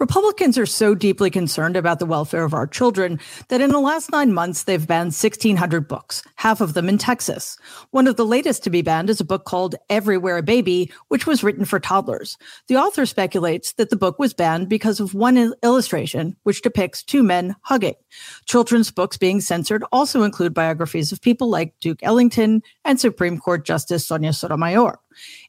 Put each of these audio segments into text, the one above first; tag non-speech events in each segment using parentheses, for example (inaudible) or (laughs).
Republicans are so deeply concerned about the welfare of our children that in the last nine months, they've banned 1,600 books, half of them in Texas. One of the latest to be banned is a book called Everywhere a Baby, which was written for toddlers. The author speculates that the book was banned because of one illustration, which depicts two men hugging. Children's books being censored also include biographies of people like Duke Ellington and Supreme Court Justice Sonia Sotomayor.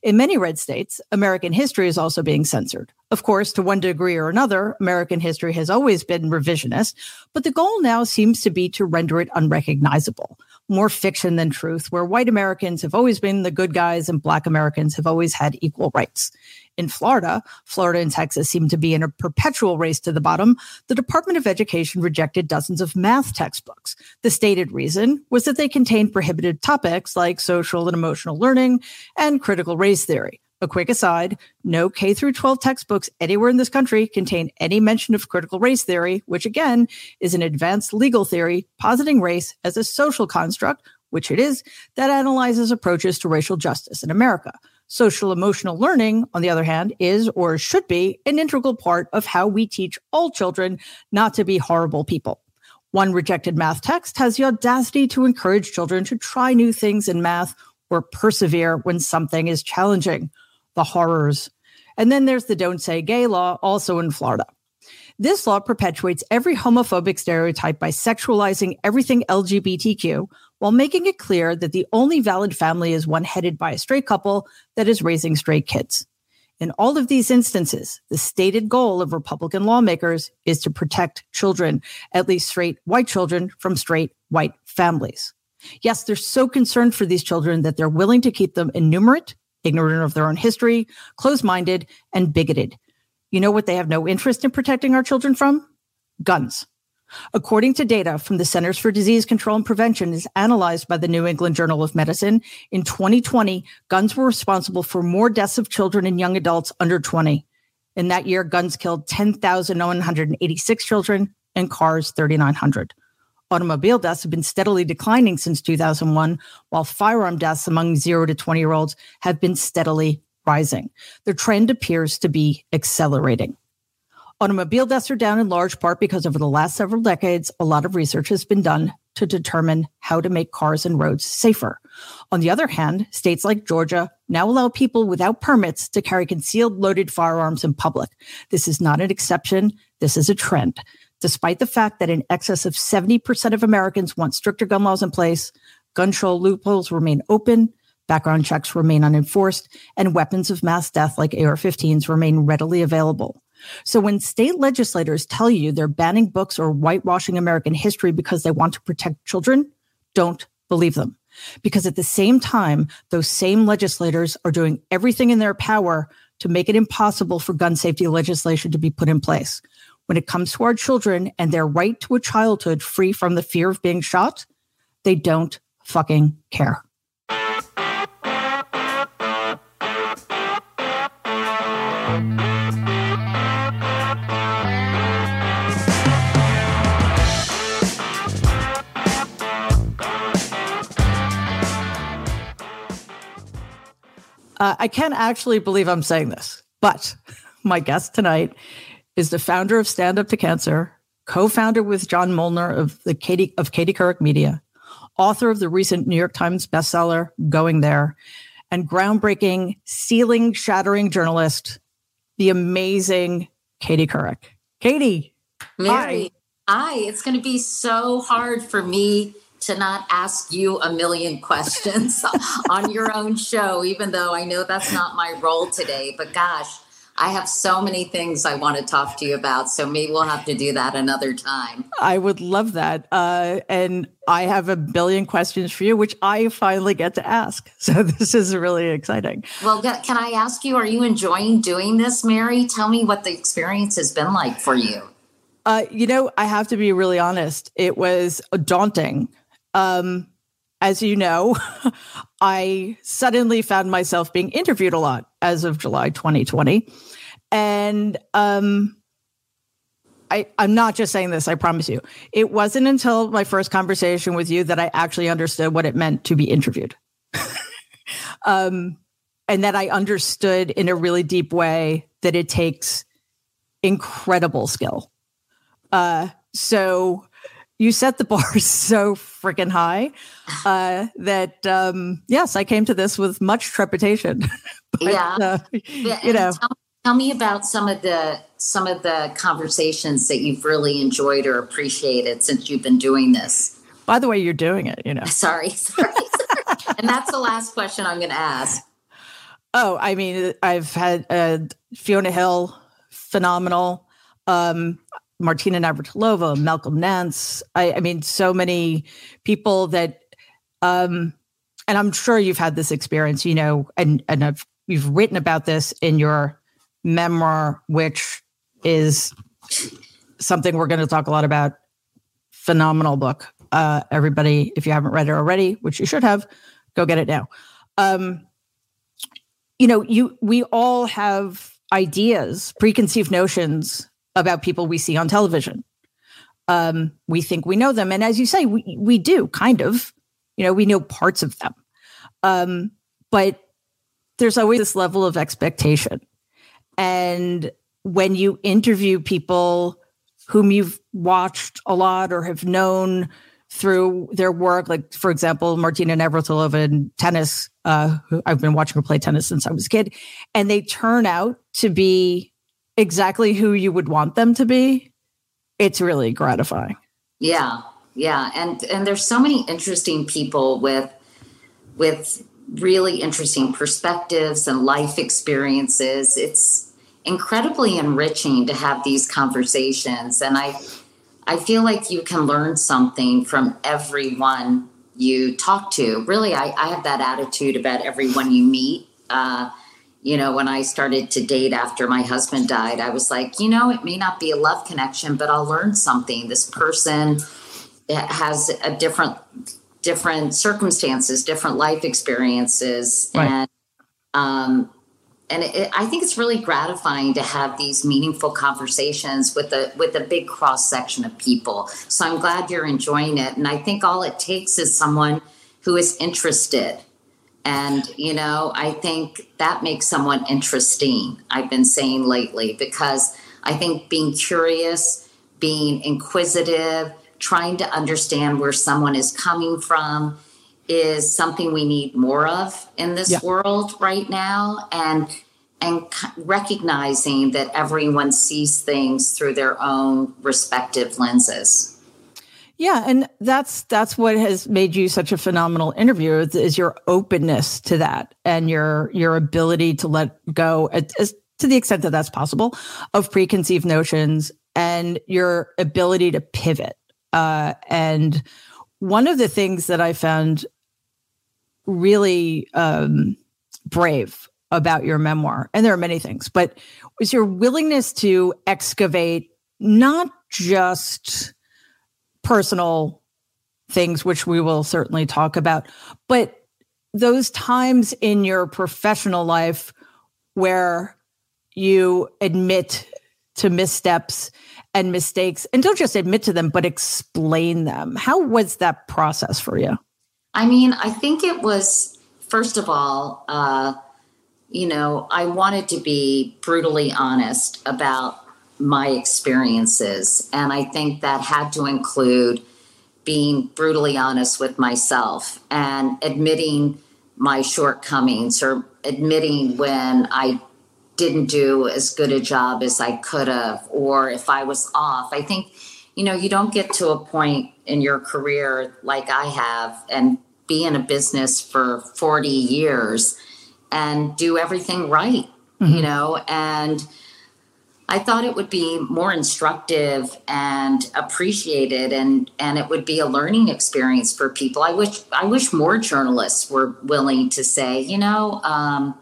In many red states, American history is also being censored. Of course, to one degree or another, American history has always been revisionist, but the goal now seems to be to render it unrecognizable. More fiction than truth, where white Americans have always been the good guys and black Americans have always had equal rights. In Florida, Florida and Texas seem to be in a perpetual race to the bottom. The Department of Education rejected dozens of math textbooks. The stated reason was that they contained prohibited topics like social and emotional learning and critical race theory. A quick aside, no K through 12 textbooks anywhere in this country contain any mention of critical race theory, which again is an advanced legal theory positing race as a social construct, which it is, that analyzes approaches to racial justice in America. Social emotional learning, on the other hand, is or should be an integral part of how we teach all children not to be horrible people. One rejected math text has the audacity to encourage children to try new things in math or persevere when something is challenging the horrors. And then there's the Don't Say Gay law, also in Florida. This law perpetuates every homophobic stereotype by sexualizing everything LGBTQ while making it clear that the only valid family is one headed by a straight couple that is raising straight kids. In all of these instances, the stated goal of Republican lawmakers is to protect children, at least straight white children, from straight white families. Yes, they're so concerned for these children that they're willing to keep them innumerate ignorant of their own history, closed minded, and bigoted. You know what they have no interest in protecting our children from? Guns. According to data from the Centers for Disease Control and Prevention, as analyzed by the New England Journal of Medicine, in 2020, guns were responsible for more deaths of children and young adults under 20. In that year, guns killed 10,186 children and cars 3,900. Automobile deaths have been steadily declining since 2001, while firearm deaths among 0 to 20 year olds have been steadily rising. The trend appears to be accelerating. Automobile deaths are down in large part because over the last several decades, a lot of research has been done to determine how to make cars and roads safer. On the other hand, states like Georgia now allow people without permits to carry concealed loaded firearms in public. This is not an exception. This is a trend. Despite the fact that in excess of 70% of Americans want stricter gun laws in place, gun control loopholes remain open, background checks remain unenforced, and weapons of mass death like AR 15s remain readily available. So when state legislators tell you they're banning books or whitewashing American history because they want to protect children, don't believe them. Because at the same time, those same legislators are doing everything in their power to make it impossible for gun safety legislation to be put in place when it comes to our children and their right to a childhood free from the fear of being shot, they don't fucking care. Uh, I can't actually believe I'm saying this, but (laughs) my guest tonight is the founder of Stand Up to Cancer, co-founder with John Molner of the Katie of Katie Couric Media, author of the recent New York Times bestseller Going There, and groundbreaking, ceiling-shattering journalist, the amazing Katie Couric. Katie, Mary, hi. hi. It's going to be so hard for me to not ask you a million questions (laughs) on your own show, even though I know that's not my role today. But gosh, I have so many things I want to talk to you about. So maybe we'll have to do that another time. I would love that. Uh, and I have a billion questions for you, which I finally get to ask. (laughs) So this is really exciting. Well, can I ask you, are you enjoying doing this, Mary? Tell me what the experience has been like for you. Uh, you know, I have to be really honest. It was daunting. Um, as you know, (laughs) I suddenly found myself being interviewed a lot as of July 2020. And um, I, I'm not just saying this, I promise you. It wasn't until my first conversation with you that I actually understood what it meant to be interviewed. (laughs) um, and that I understood in a really deep way that it takes incredible skill. Uh, so you set the bar (laughs) so freaking high uh, that um, yes, I came to this with much trepidation. (laughs) but, yeah, uh, you know. Tell, tell, me about some of the some of the conversations that you've really enjoyed or appreciated since you've been doing this. By the way, you're doing it. You know. (laughs) Sorry, sorry. and that's the last question I'm going to ask. Oh, I mean, I've had uh, Fiona Hill, phenomenal. Um, Martina Navratilova, Malcolm Nance. I, I mean, so many people that, um, and I'm sure you've had this experience, you know, and and I've, you've written about this in your memoir, which is something we're going to talk a lot about. Phenomenal book. Uh, everybody, if you haven't read it already, which you should have, go get it now. Um, you know, you we all have ideas, preconceived notions about people we see on television. Um, we think we know them, and as you say, we we do kind of. You know, we know parts of them, um, but there's always this level of expectation, and when you interview people whom you've watched a lot or have known through their work, like for example, Martina Navratilova in tennis. Uh, I've been watching her play tennis since I was a kid, and they turn out to be exactly who you would want them to be. It's really gratifying. Yeah, yeah, and and there's so many interesting people with with really interesting perspectives and life experiences. It's incredibly enriching to have these conversations, and I I feel like you can learn something from everyone you talk to. Really, I, I have that attitude about everyone you meet. Uh, you know, when I started to date after my husband died, I was like, you know, it may not be a love connection, but I'll learn something. This person has a different different circumstances, different life experiences, right. and um, and it, I think it's really gratifying to have these meaningful conversations with a with a big cross section of people. So I'm glad you're enjoying it, and I think all it takes is someone who is interested. And you know, I think that makes someone interesting. I've been saying lately because I think being curious, being inquisitive, trying to understand where someone is coming from is something we need more of in this yeah. world right now and and recognizing that everyone sees things through their own respective lenses yeah and that's that's what has made you such a phenomenal interviewer is, your openness to that and your your ability to let go as, to the extent that that's possible of preconceived notions and your ability to pivot. Uh, and one of the things that I found really um, brave about your memoir, and there are many things, but was your willingness to excavate not just personal things, which we will certainly talk about, but those times in your professional life where you admit to missteps and mistakes and don't just admit to them, but explain them. How was that process for you? I mean, I think it was, first of all, uh, you know, I wanted to be brutally honest about my experiences. And I think that had to include being brutally honest with myself and admitting my shortcomings or admitting when I didn't do as good a job as I could have, or if I was off. I think, you know, you don't get to a point in your career like I have and be in a business for 40 years and do everything right, mm-hmm. you know, and I thought it would be more instructive and appreciated and and it would be a learning experience for people. I wish I wish more journalists were willing to say, you know, um,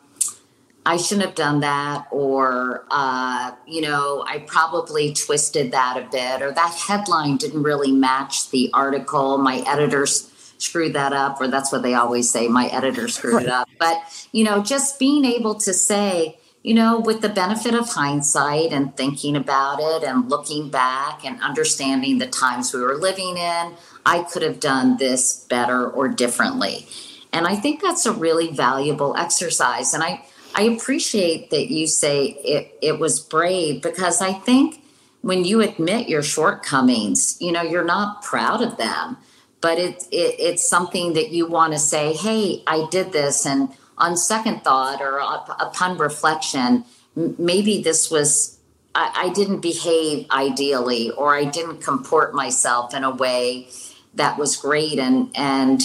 I shouldn't have done that, or, uh, you know, I probably twisted that a bit, or that headline didn't really match the article. My editors screwed that up, or that's what they always say my editor screwed it up. But, you know, just being able to say, you know, with the benefit of hindsight and thinking about it and looking back and understanding the times we were living in, I could have done this better or differently. And I think that's a really valuable exercise. And I, I appreciate that you say it, it was brave because I think when you admit your shortcomings, you know, you're not proud of them, but it, it it's something that you want to say, hey, I did this. And on second thought or upon reflection, maybe this was I, I, didn't behave ideally or I didn't comport myself in a way that was great and and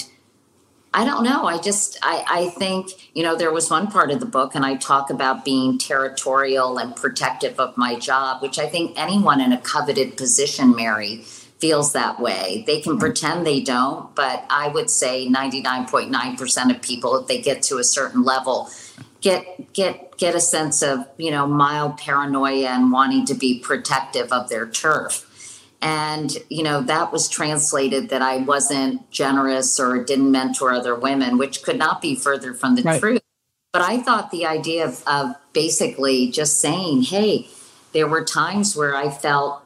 I don't know. I just I, I think, you know, there was one part of the book and I talk about being territorial and protective of my job, which I think anyone in a coveted position, Mary, feels that way. They can pretend they don't, but I would say 99.9% of people, if they get to a certain level, get get get a sense of you know mild paranoia and wanting to be protective of their turf and you know that was translated that i wasn't generous or didn't mentor other women which could not be further from the right. truth but i thought the idea of, of basically just saying hey there were times where i felt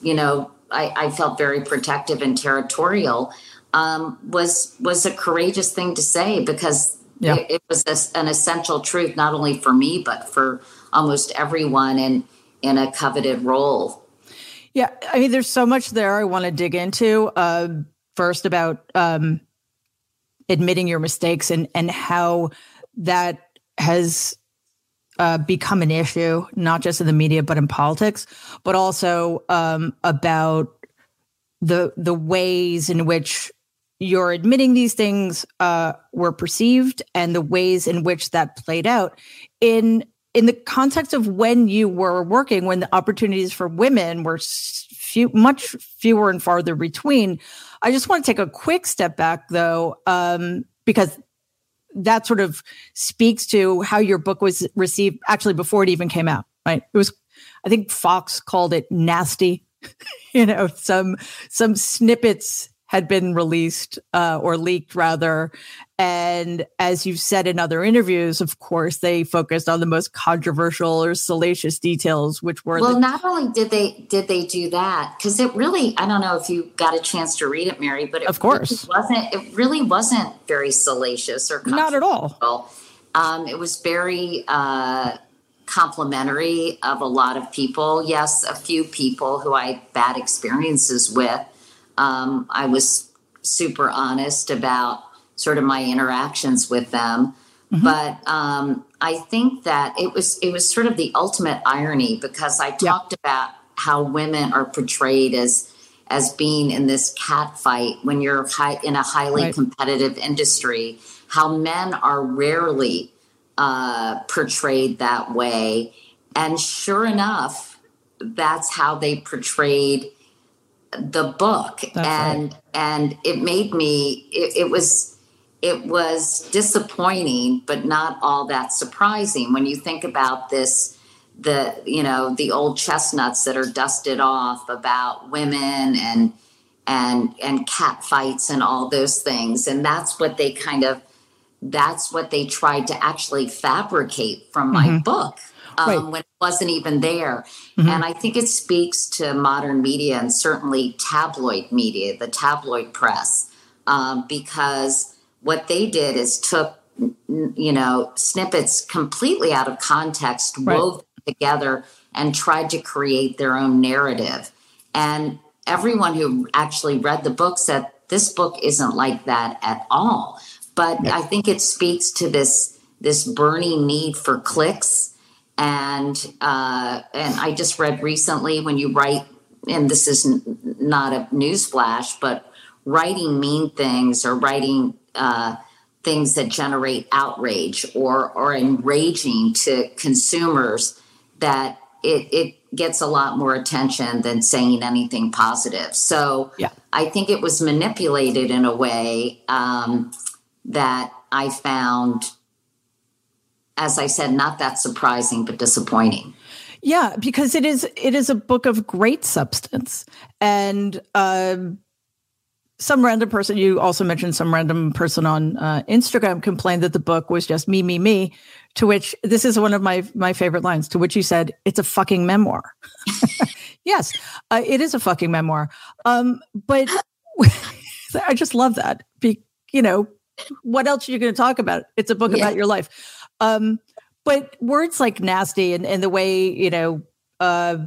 you know i, I felt very protective and territorial um, was was a courageous thing to say because yeah. it, it was a, an essential truth not only for me but for almost everyone in in a coveted role yeah i mean there's so much there i want to dig into uh, first about um, admitting your mistakes and and how that has uh, become an issue not just in the media but in politics but also um, about the the ways in which you're admitting these things uh, were perceived and the ways in which that played out in in the context of when you were working when the opportunities for women were few much fewer and farther between. I just want to take a quick step back though um, because that sort of speaks to how your book was received actually before it even came out right? It was i think fox called it nasty (laughs) you know some some snippets had been released uh, or leaked rather. And as you've said in other interviews of course they focused on the most controversial or salacious details which were well the- not only did they did they do that because it really i don't know if you got a chance to read it mary but it of course. really wasn't it really wasn't very salacious or not at all. um, it was very uh, complimentary of a lot of people. Yes a few people who i had bad experiences with um, I was super honest about sort of my interactions with them. Mm-hmm. But um, I think that it was it was sort of the ultimate irony because I talked yeah. about how women are portrayed as as being in this cat fight when you're high, in a highly right. competitive industry. How men are rarely uh, portrayed that way, and sure enough, that's how they portrayed the book That's and right. and it made me it, it, was it was disappointing but not all that surprising when you think about this the you know the old chestnuts that are dusted off about women and and and cat fights and all those things and that's what they kind of that's what they tried to actually fabricate from my mm-hmm. book um, right. when it wasn't even there. Mm-hmm. And I think it speaks to modern media and certainly tabloid media, the tabloid press, um, because what they did is took, you know, snippets completely out of context, right. wove together, and tried to create their own narrative. And everyone who actually read the book said this book isn't like that at all. But. I think it speaks to this this burning need for clicks and uh, and I just read recently when you write, and this is n- not a news flash, but writing mean things or writing uh, things that generate outrage or or enraging to consumers that it, it gets a lot more attention than saying anything positive. So yeah. I think it was manipulated in a way um, that I found as I said, not that surprising, but disappointing. Yeah, because it is it is a book of great substance, and um, some random person you also mentioned some random person on uh, Instagram complained that the book was just me me me. To which this is one of my my favorite lines. To which you said, "It's a fucking memoir." (laughs) yes, uh, it is a fucking memoir. Um, but (laughs) I just love that. Be, you know, what else are you going to talk about? It's a book yeah. about your life. Um, but words like nasty and, and the way, you know, uh,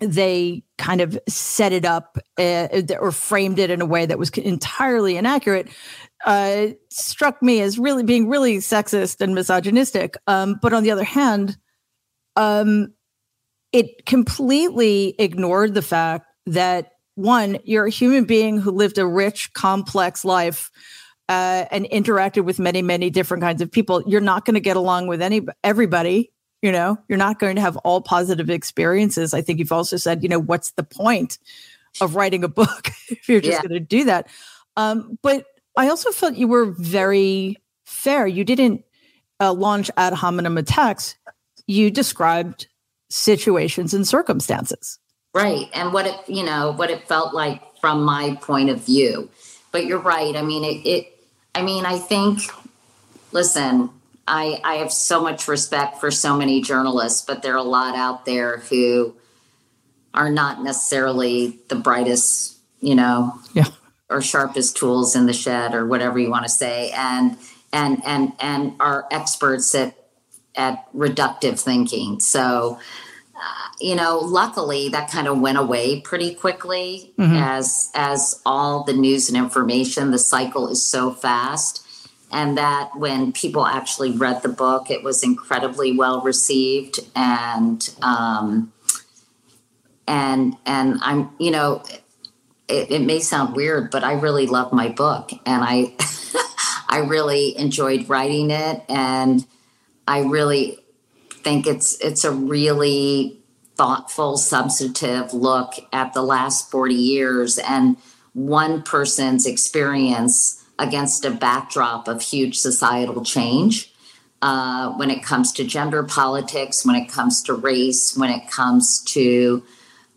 they kind of set it up uh, or framed it in a way that was entirely inaccurate uh, struck me as really being really sexist and misogynistic. Um, but on the other hand, um, it completely ignored the fact that one, you're a human being who lived a rich, complex life uh, and interacted with many, many different kinds of people. You're not going to get along with any everybody. You know, you're not going to have all positive experiences. I think you've also said, you know, what's the point of writing a book (laughs) if you're just yeah. going to do that? Um, but I also felt you were very fair. You didn't uh, launch ad hominem attacks. You described situations and circumstances. Right. And what it, you know, what it felt like from my point of view. But you're right. I mean, it, it I mean, I think, listen, I, I have so much respect for so many journalists, but there are a lot out there who are not necessarily the brightest, you know, yeah. or sharpest tools in the shed or whatever you want to say. And, and, and, and are experts at, at reductive thinking. So, you know, luckily that kind of went away pretty quickly mm-hmm. as as all the news and information. The cycle is so fast, and that when people actually read the book, it was incredibly well received, and um, and and I'm, you know, it, it may sound weird, but I really love my book, and I (laughs) I really enjoyed writing it, and I really think it's it's a really thoughtful, substantive look at the last 40 years and one person's experience against a backdrop of huge societal change uh, when it comes to gender politics, when it comes to race, when it comes to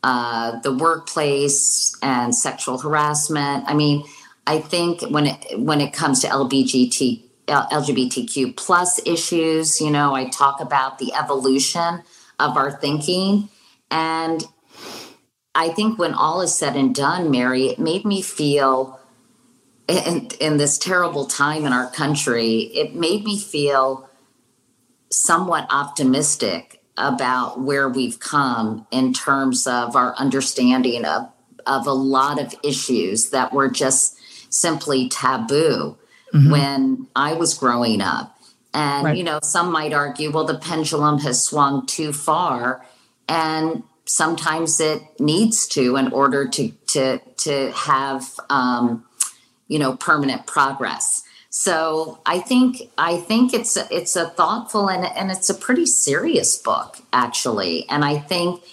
uh, the workplace and sexual harassment. I mean, I think when it when it comes to LGBT LGBTQ plus issues, you know, I talk about the evolution of our thinking. And I think when all is said and done, Mary, it made me feel in, in this terrible time in our country, it made me feel somewhat optimistic about where we've come in terms of our understanding of, of a lot of issues that were just simply taboo mm-hmm. when I was growing up. And, right. you know, some might argue, well, the pendulum has swung too far. And sometimes it needs to in order to, to, to have, um, you know, permanent progress. So I think I think it's a, it's a thoughtful and, and it's a pretty serious book actually, and I think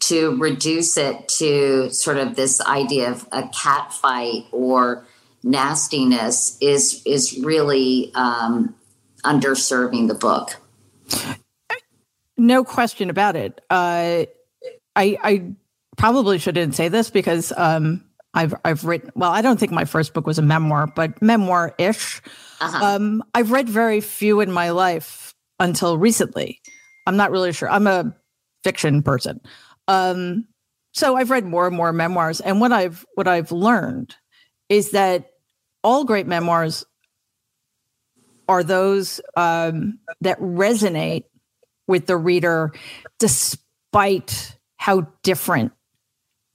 to reduce it to sort of this idea of a cat fight or nastiness is is really um, underserving the book. No question about it. Uh, I, I probably shouldn't say this because um, I've I've written. Well, I don't think my first book was a memoir, but memoir ish. Uh-huh. Um, I've read very few in my life until recently. I'm not really sure. I'm a fiction person, um, so I've read more and more memoirs. And what I've what I've learned is that all great memoirs are those um, that resonate with the reader despite how different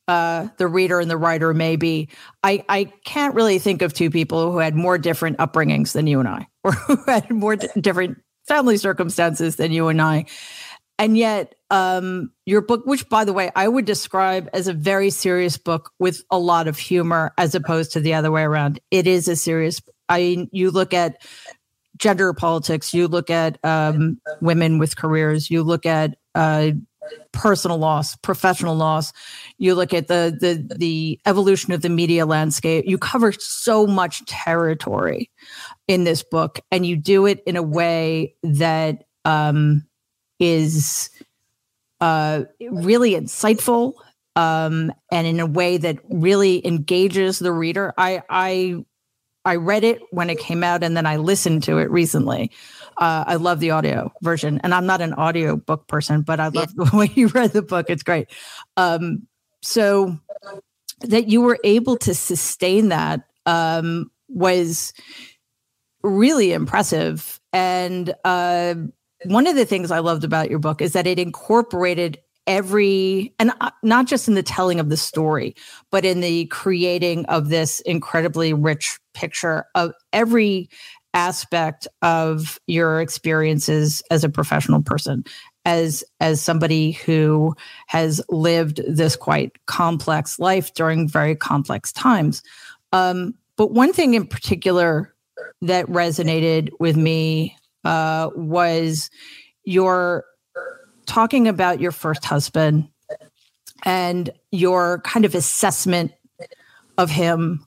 uh, the reader and the writer may be. I, I can't really think of two people who had more different upbringings than you and I, (laughs) or who had more d- different family circumstances than you and I. And yet, um, your book, which by the way, I would describe as a very serious book with a lot of humor, as opposed to the other way around. It is a serious. I you look at gender politics, you look at um, women with careers, you look at uh, personal loss, professional loss, you look at the the the evolution of the media landscape. You cover so much territory in this book, and you do it in a way that um, is uh, really insightful um, and in a way that really engages the reader. I I I read it when it came out and then I listened to it recently. Uh, I love the audio version, and I'm not an audio book person, but I love yeah. the (laughs) way you read the book. It's great. Um, so that you were able to sustain that um, was really impressive, and uh, one of the things I loved about your book is that it incorporated every and uh, not just in the telling of the story but in the creating of this incredibly rich picture of every aspect of your experiences as a professional person as as somebody who has lived this quite complex life during very complex times. Um, but one thing in particular that resonated with me uh, was your talking about your first husband and your kind of assessment of him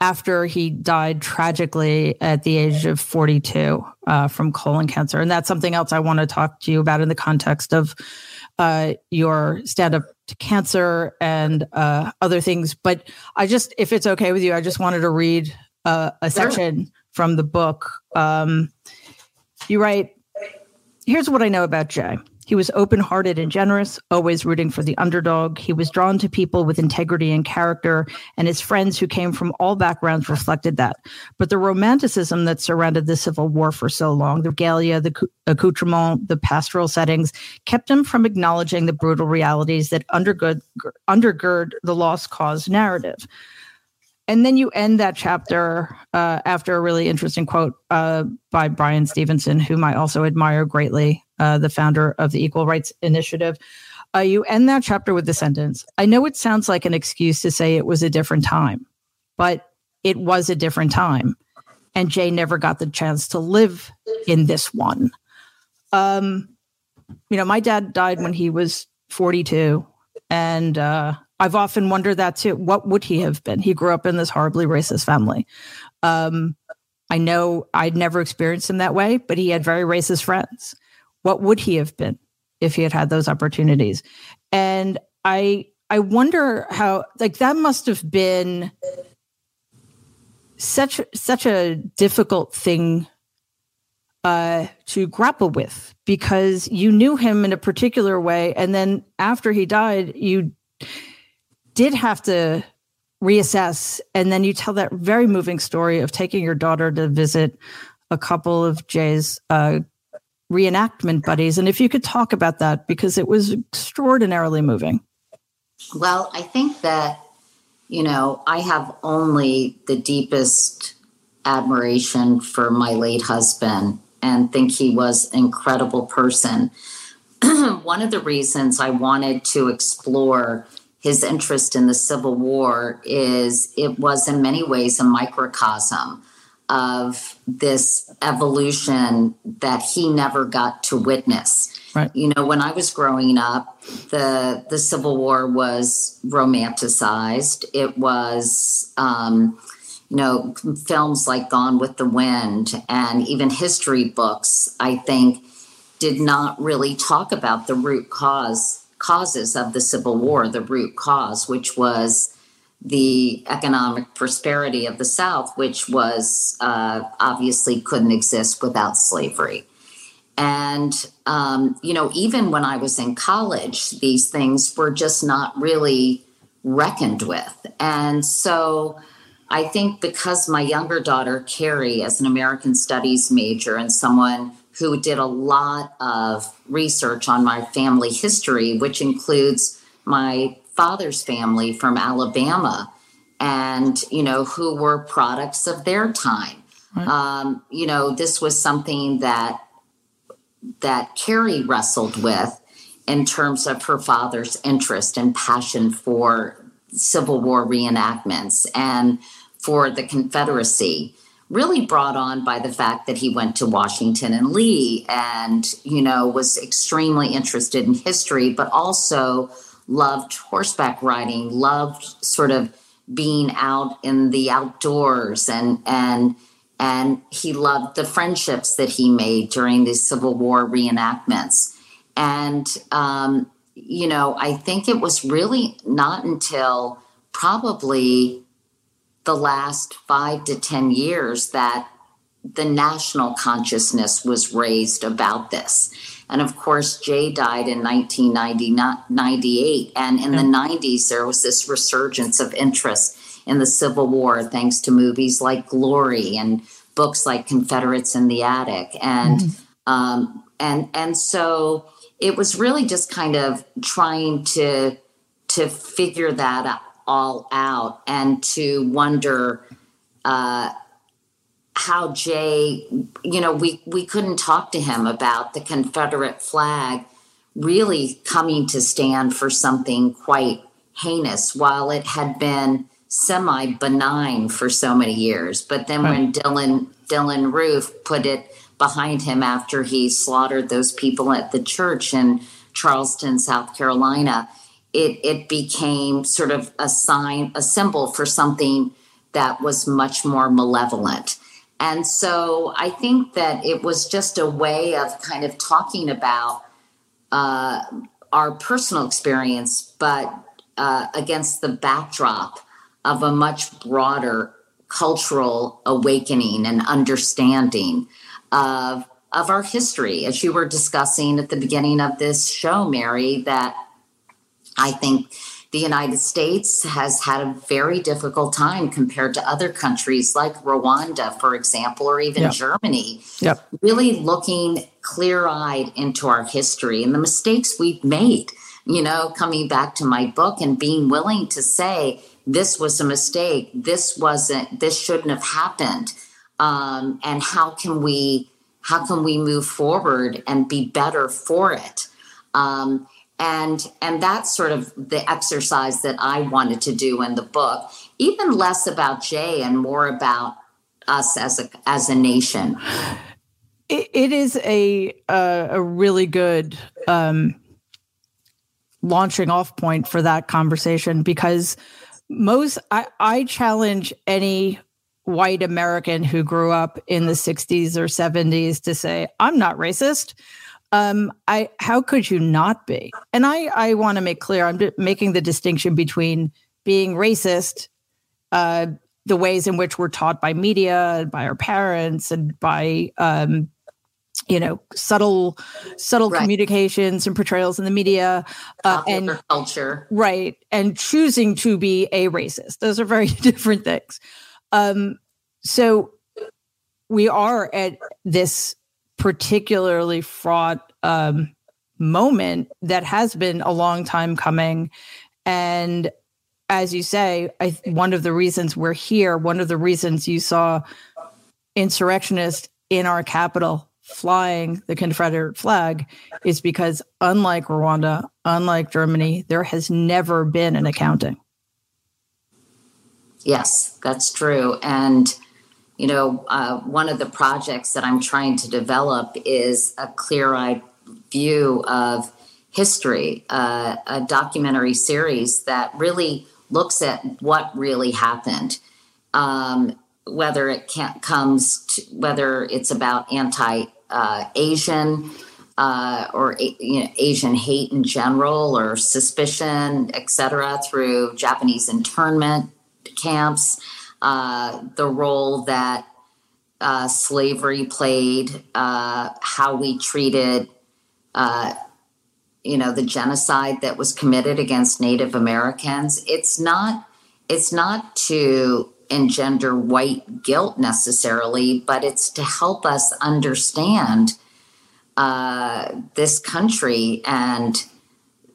after he died tragically at the age of 42 uh, from colon cancer. And that's something else I want to talk to you about in the context of uh, your stand up to cancer and uh, other things. But I just, if it's okay with you, I just wanted to read uh, a section from the book. Um, you write, Here's what I know about Jay. He was open hearted and generous, always rooting for the underdog. He was drawn to people with integrity and character, and his friends who came from all backgrounds reflected that. But the romanticism that surrounded the Civil War for so long, the regalia, the accoutrement, the pastoral settings, kept him from acknowledging the brutal realities that undergird, undergird the lost cause narrative. And then you end that chapter uh, after a really interesting quote uh, by Bryan Stevenson, whom I also admire greatly, uh, the founder of the Equal Rights Initiative. Uh, you end that chapter with the sentence I know it sounds like an excuse to say it was a different time, but it was a different time. And Jay never got the chance to live in this one. Um, you know, my dad died when he was 42. And uh, I've often wondered that too. What would he have been? He grew up in this horribly racist family. Um, I know I'd never experienced him that way, but he had very racist friends. What would he have been if he had had those opportunities? And I I wonder how like that must have been such such a difficult thing uh, to grapple with because you knew him in a particular way, and then after he died, you did have to reassess. And then you tell that very moving story of taking your daughter to visit a couple of Jay's uh, reenactment buddies. And if you could talk about that, because it was extraordinarily moving. Well, I think that, you know, I have only the deepest admiration for my late husband and think he was an incredible person. (clears throat) One of the reasons I wanted to explore his interest in the Civil War is it was in many ways a microcosm of this evolution that he never got to witness. Right. You know, when I was growing up, the the Civil War was romanticized. It was, um, you know, films like Gone with the Wind and even history books. I think did not really talk about the root cause causes of the Civil War, the root cause, which was the economic prosperity of the South, which was uh, obviously couldn't exist without slavery. And, um, you know, even when I was in college, these things were just not really reckoned with. And so I think because my younger daughter, Carrie, as an American Studies major and someone who did a lot of research on my family history, which includes my father's family from Alabama and, you know, who were products of their time. Right. Um, you know, this was something that that Carrie wrestled with in terms of her father's interest and passion for Civil War reenactments and for the Confederacy really brought on by the fact that he went to Washington and Lee and, you know, was extremely interested in history, but also loved horseback riding, loved sort of being out in the outdoors and, and, and he loved the friendships that he made during the Civil War reenactments. And, um, you know, I think it was really not until probably the last five to 10 years that the national consciousness was raised about this. And of course, Jay died in 1998. And in the 90s, there was this resurgence of interest in the Civil War, thanks to movies like Glory and books like Confederates in the Attic. And, mm-hmm. um, and and so it was really just kind of trying to to figure that all out and to wonder uh, how Jay, you know, we we couldn't talk to him about the Confederate flag really coming to stand for something quite heinous, while it had been semi benign for so many years. But then right. when Dylann Dylann Roof put it behind him after he slaughtered those people at the church in Charleston, South Carolina, it, it became sort of a sign, a symbol for something that was much more malevolent. And so I think that it was just a way of kind of talking about uh, our personal experience, but uh, against the backdrop of a much broader cultural awakening and understanding of of our history as you were discussing at the beginning of this show mary that i think the united states has had a very difficult time compared to other countries like rwanda for example or even yep. germany yep. really looking clear-eyed into our history and the mistakes we've made you know coming back to my book and being willing to say this was a mistake this wasn't this shouldn't have happened um, and how can we how can we move forward and be better for it um, and and that's sort of the exercise that i wanted to do in the book even less about jay and more about us as a as a nation it, it is a uh, a really good um, launching off point for that conversation because most I, I challenge any white American who grew up in the 60s or 70s to say, I'm not racist. Um, I how could you not be? And I I want to make clear I'm making the distinction between being racist, uh, the ways in which we're taught by media, by our parents, and by um, you know subtle subtle right. communications and portrayals in the media uh, and culture right and choosing to be a racist those are very (laughs) different things um so we are at this particularly fraught um moment that has been a long time coming and as you say I, one of the reasons we're here one of the reasons you saw insurrectionists in our capital flying the Confederate flag is because, unlike Rwanda, unlike Germany, there has never been an accounting. Yes, that's true. And, you know, uh, one of the projects that I'm trying to develop is a clear eyed view of history, uh, a documentary series that really looks at what really happened. Um, whether it comes to, whether it's about anti uh, Asian uh, or you know, Asian hate in general or suspicion, etc., through Japanese internment camps, uh, the role that uh, slavery played, uh, how we treated, uh, you know, the genocide that was committed against Native Americans. It's not. It's not to engender white guilt necessarily, but it's to help us understand uh, this country and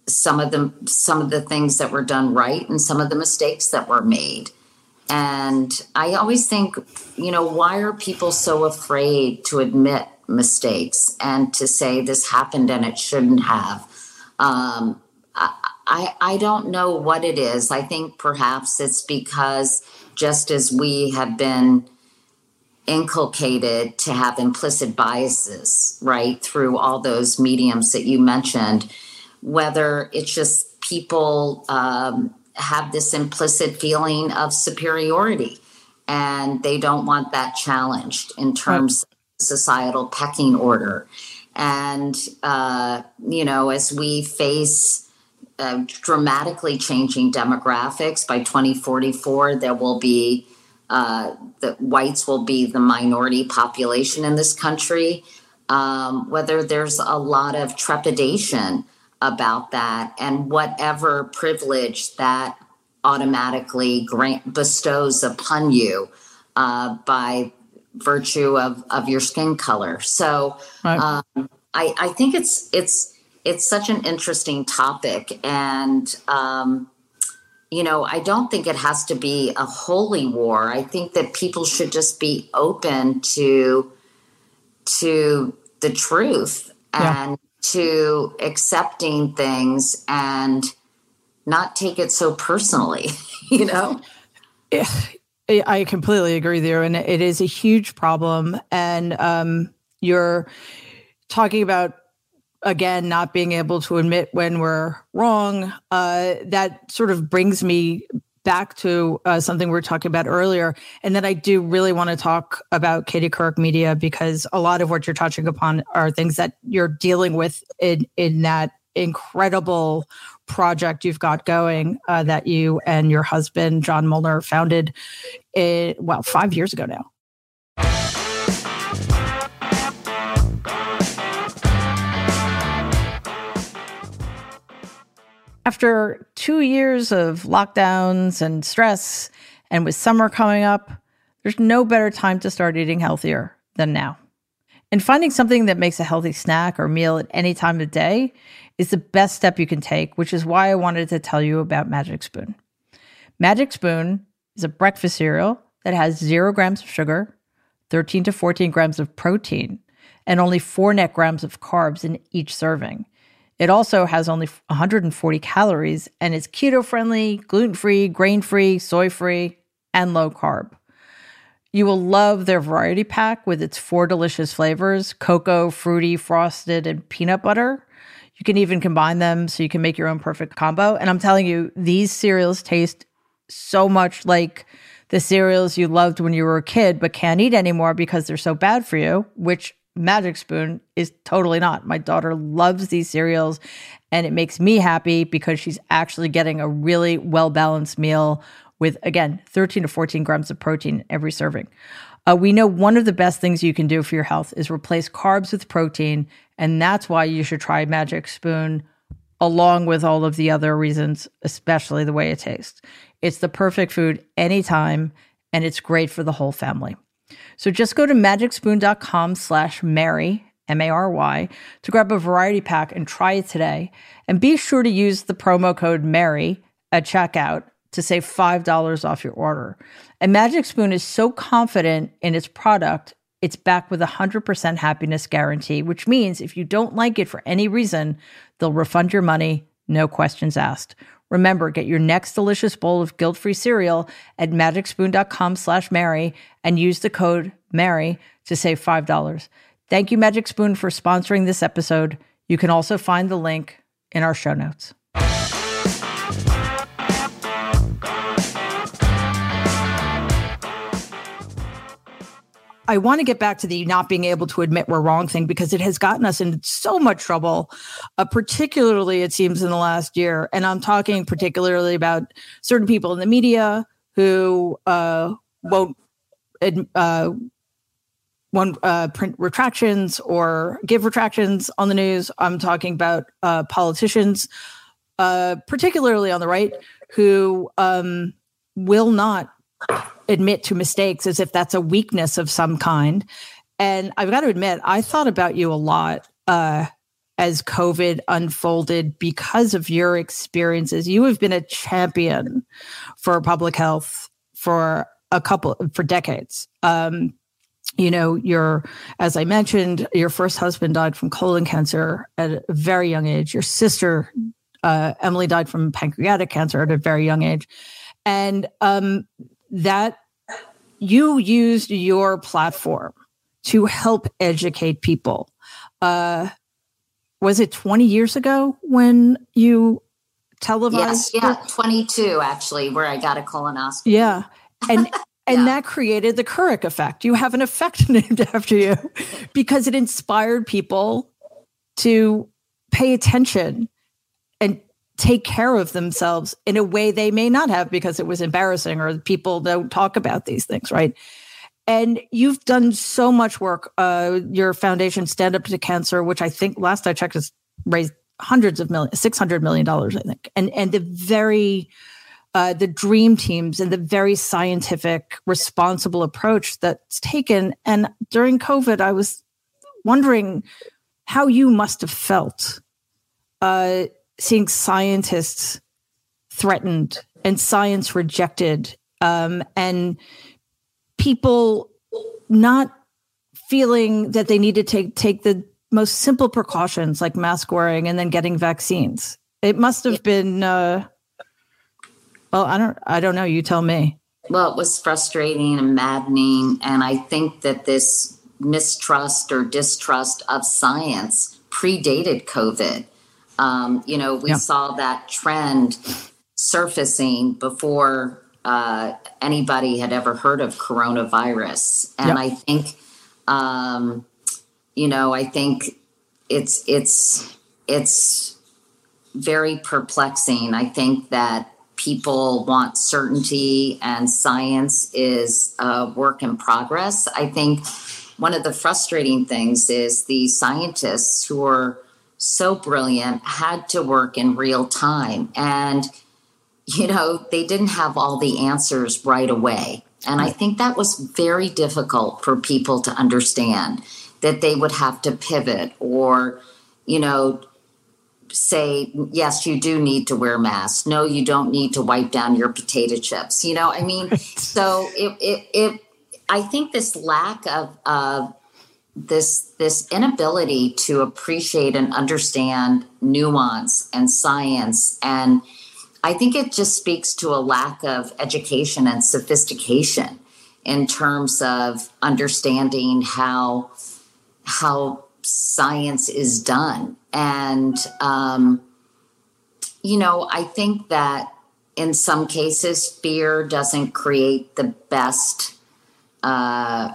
some of the some of the things that were done right and some of the mistakes that were made. And I always think, you know, why are people so afraid to admit mistakes and to say this happened and it shouldn't have? Um, I, I don't know what it is. I think perhaps it's because just as we have been inculcated to have implicit biases, right, through all those mediums that you mentioned, whether it's just people um, have this implicit feeling of superiority and they don't want that challenged in terms right. of societal pecking order. And, uh, you know, as we face uh, dramatically changing demographics. By 2044, there will be uh, the whites will be the minority population in this country. Um, whether there's a lot of trepidation about that, and whatever privilege that automatically grant bestows upon you uh, by virtue of, of your skin color. So, right. um, I, I think it's it's it's such an interesting topic, and um, you know, I don't think it has to be a holy war. I think that people should just be open to to the truth and to accepting things and not take it so personally, (laughs) you know? I completely agree there. And it is a huge problem. And um, you're talking about, again, not being able to admit when we're wrong. Uh, that sort of brings me back to uh, something we were talking about earlier. And then I do really want to talk about Katie Couric Media because a lot of what you're touching upon are things that you're dealing with in, in that incredible project you've got going uh, that you and your husband, John Molner, founded, it, well, five years ago now. After two years of lockdowns and stress, and with summer coming up, there's no better time to start eating healthier than now. And finding something that makes a healthy snack or meal at any time of day is the best step you can take, which is why I wanted to tell you about Magic Spoon. Magic Spoon is a breakfast cereal that has zero grams of sugar, 13 to 14 grams of protein, and only four net grams of carbs in each serving. It also has only 140 calories and is keto friendly, gluten free, grain free, soy free, and low carb. You will love their variety pack with its four delicious flavors cocoa, fruity, frosted, and peanut butter. You can even combine them so you can make your own perfect combo. And I'm telling you, these cereals taste so much like the cereals you loved when you were a kid, but can't eat anymore because they're so bad for you, which Magic Spoon is totally not. My daughter loves these cereals and it makes me happy because she's actually getting a really well balanced meal with, again, 13 to 14 grams of protein every serving. Uh, we know one of the best things you can do for your health is replace carbs with protein. And that's why you should try Magic Spoon along with all of the other reasons, especially the way it tastes. It's the perfect food anytime, and it's great for the whole family. So just go to magicspoon.com slash Mary, M-A-R-Y, to grab a variety pack and try it today. And be sure to use the promo code Mary at checkout to save $5 off your order. And Magic Spoon is so confident in its product, it's back with a 100% happiness guarantee, which means if you don't like it for any reason, they'll refund your money, no questions asked. Remember, get your next delicious bowl of guilt-free cereal at magicspoon.com slash Mary and use the code Mary to save $5. Thank you, Magic Spoon, for sponsoring this episode. You can also find the link in our show notes. I want to get back to the not being able to admit we're wrong thing because it has gotten us in so much trouble, uh, particularly it seems in the last year. And I'm talking particularly about certain people in the media who uh, won't uh, uh, print retractions or give retractions on the news. I'm talking about uh, politicians, uh, particularly on the right, who um, will not admit to mistakes as if that's a weakness of some kind. And I've got to admit, I thought about you a lot uh, as COVID unfolded because of your experiences. You have been a champion for public health for a couple for decades. Um, you know, your as I mentioned, your first husband died from colon cancer at a very young age. Your sister uh, Emily died from pancreatic cancer at a very young age, and um, that you used your platform to help educate people. Uh, was it 20 years ago when you televised? Yes, yeah, 22 actually, where I got a colonoscopy. Yeah. And (laughs) and yeah. that created the Couric effect. You have an effect (laughs) named after you because it inspired people to pay attention and take care of themselves in a way they may not have because it was embarrassing or people don't talk about these things, right? And you've done so much work. Uh, your foundation, Stand Up to Cancer, which I think last I checked has raised hundreds of millions, six hundred million dollars, I think. And and the very uh, the dream teams and the very scientific, responsible approach that's taken. And during COVID, I was wondering how you must have felt uh, seeing scientists threatened and science rejected um, and people not feeling that they need to take take the most simple precautions like mask wearing and then getting vaccines. It must have been uh, well, I don't I don't know, you tell me. Well, it was frustrating and maddening and I think that this mistrust or distrust of science predated COVID. Um, you know, we yeah. saw that trend surfacing before uh, anybody had ever heard of coronavirus. And I think, um, you know, I think it's it's it's very perplexing. I think that people want certainty and science is a work in progress. I think one of the frustrating things is the scientists who are so brilliant had to work in real time. And you know they didn't have all the answers right away. And i think that was very difficult for people to understand that they would have to pivot or you know say yes you do need to wear masks. No you don't need to wipe down your potato chips. You know i mean so it, it, it I think this lack of of this this inability to appreciate and understand nuance and science. And I think it just speaks to a lack of education and sophistication in terms of understanding how how science is done. And um, you know I think that in some cases fear doesn't create the best uh,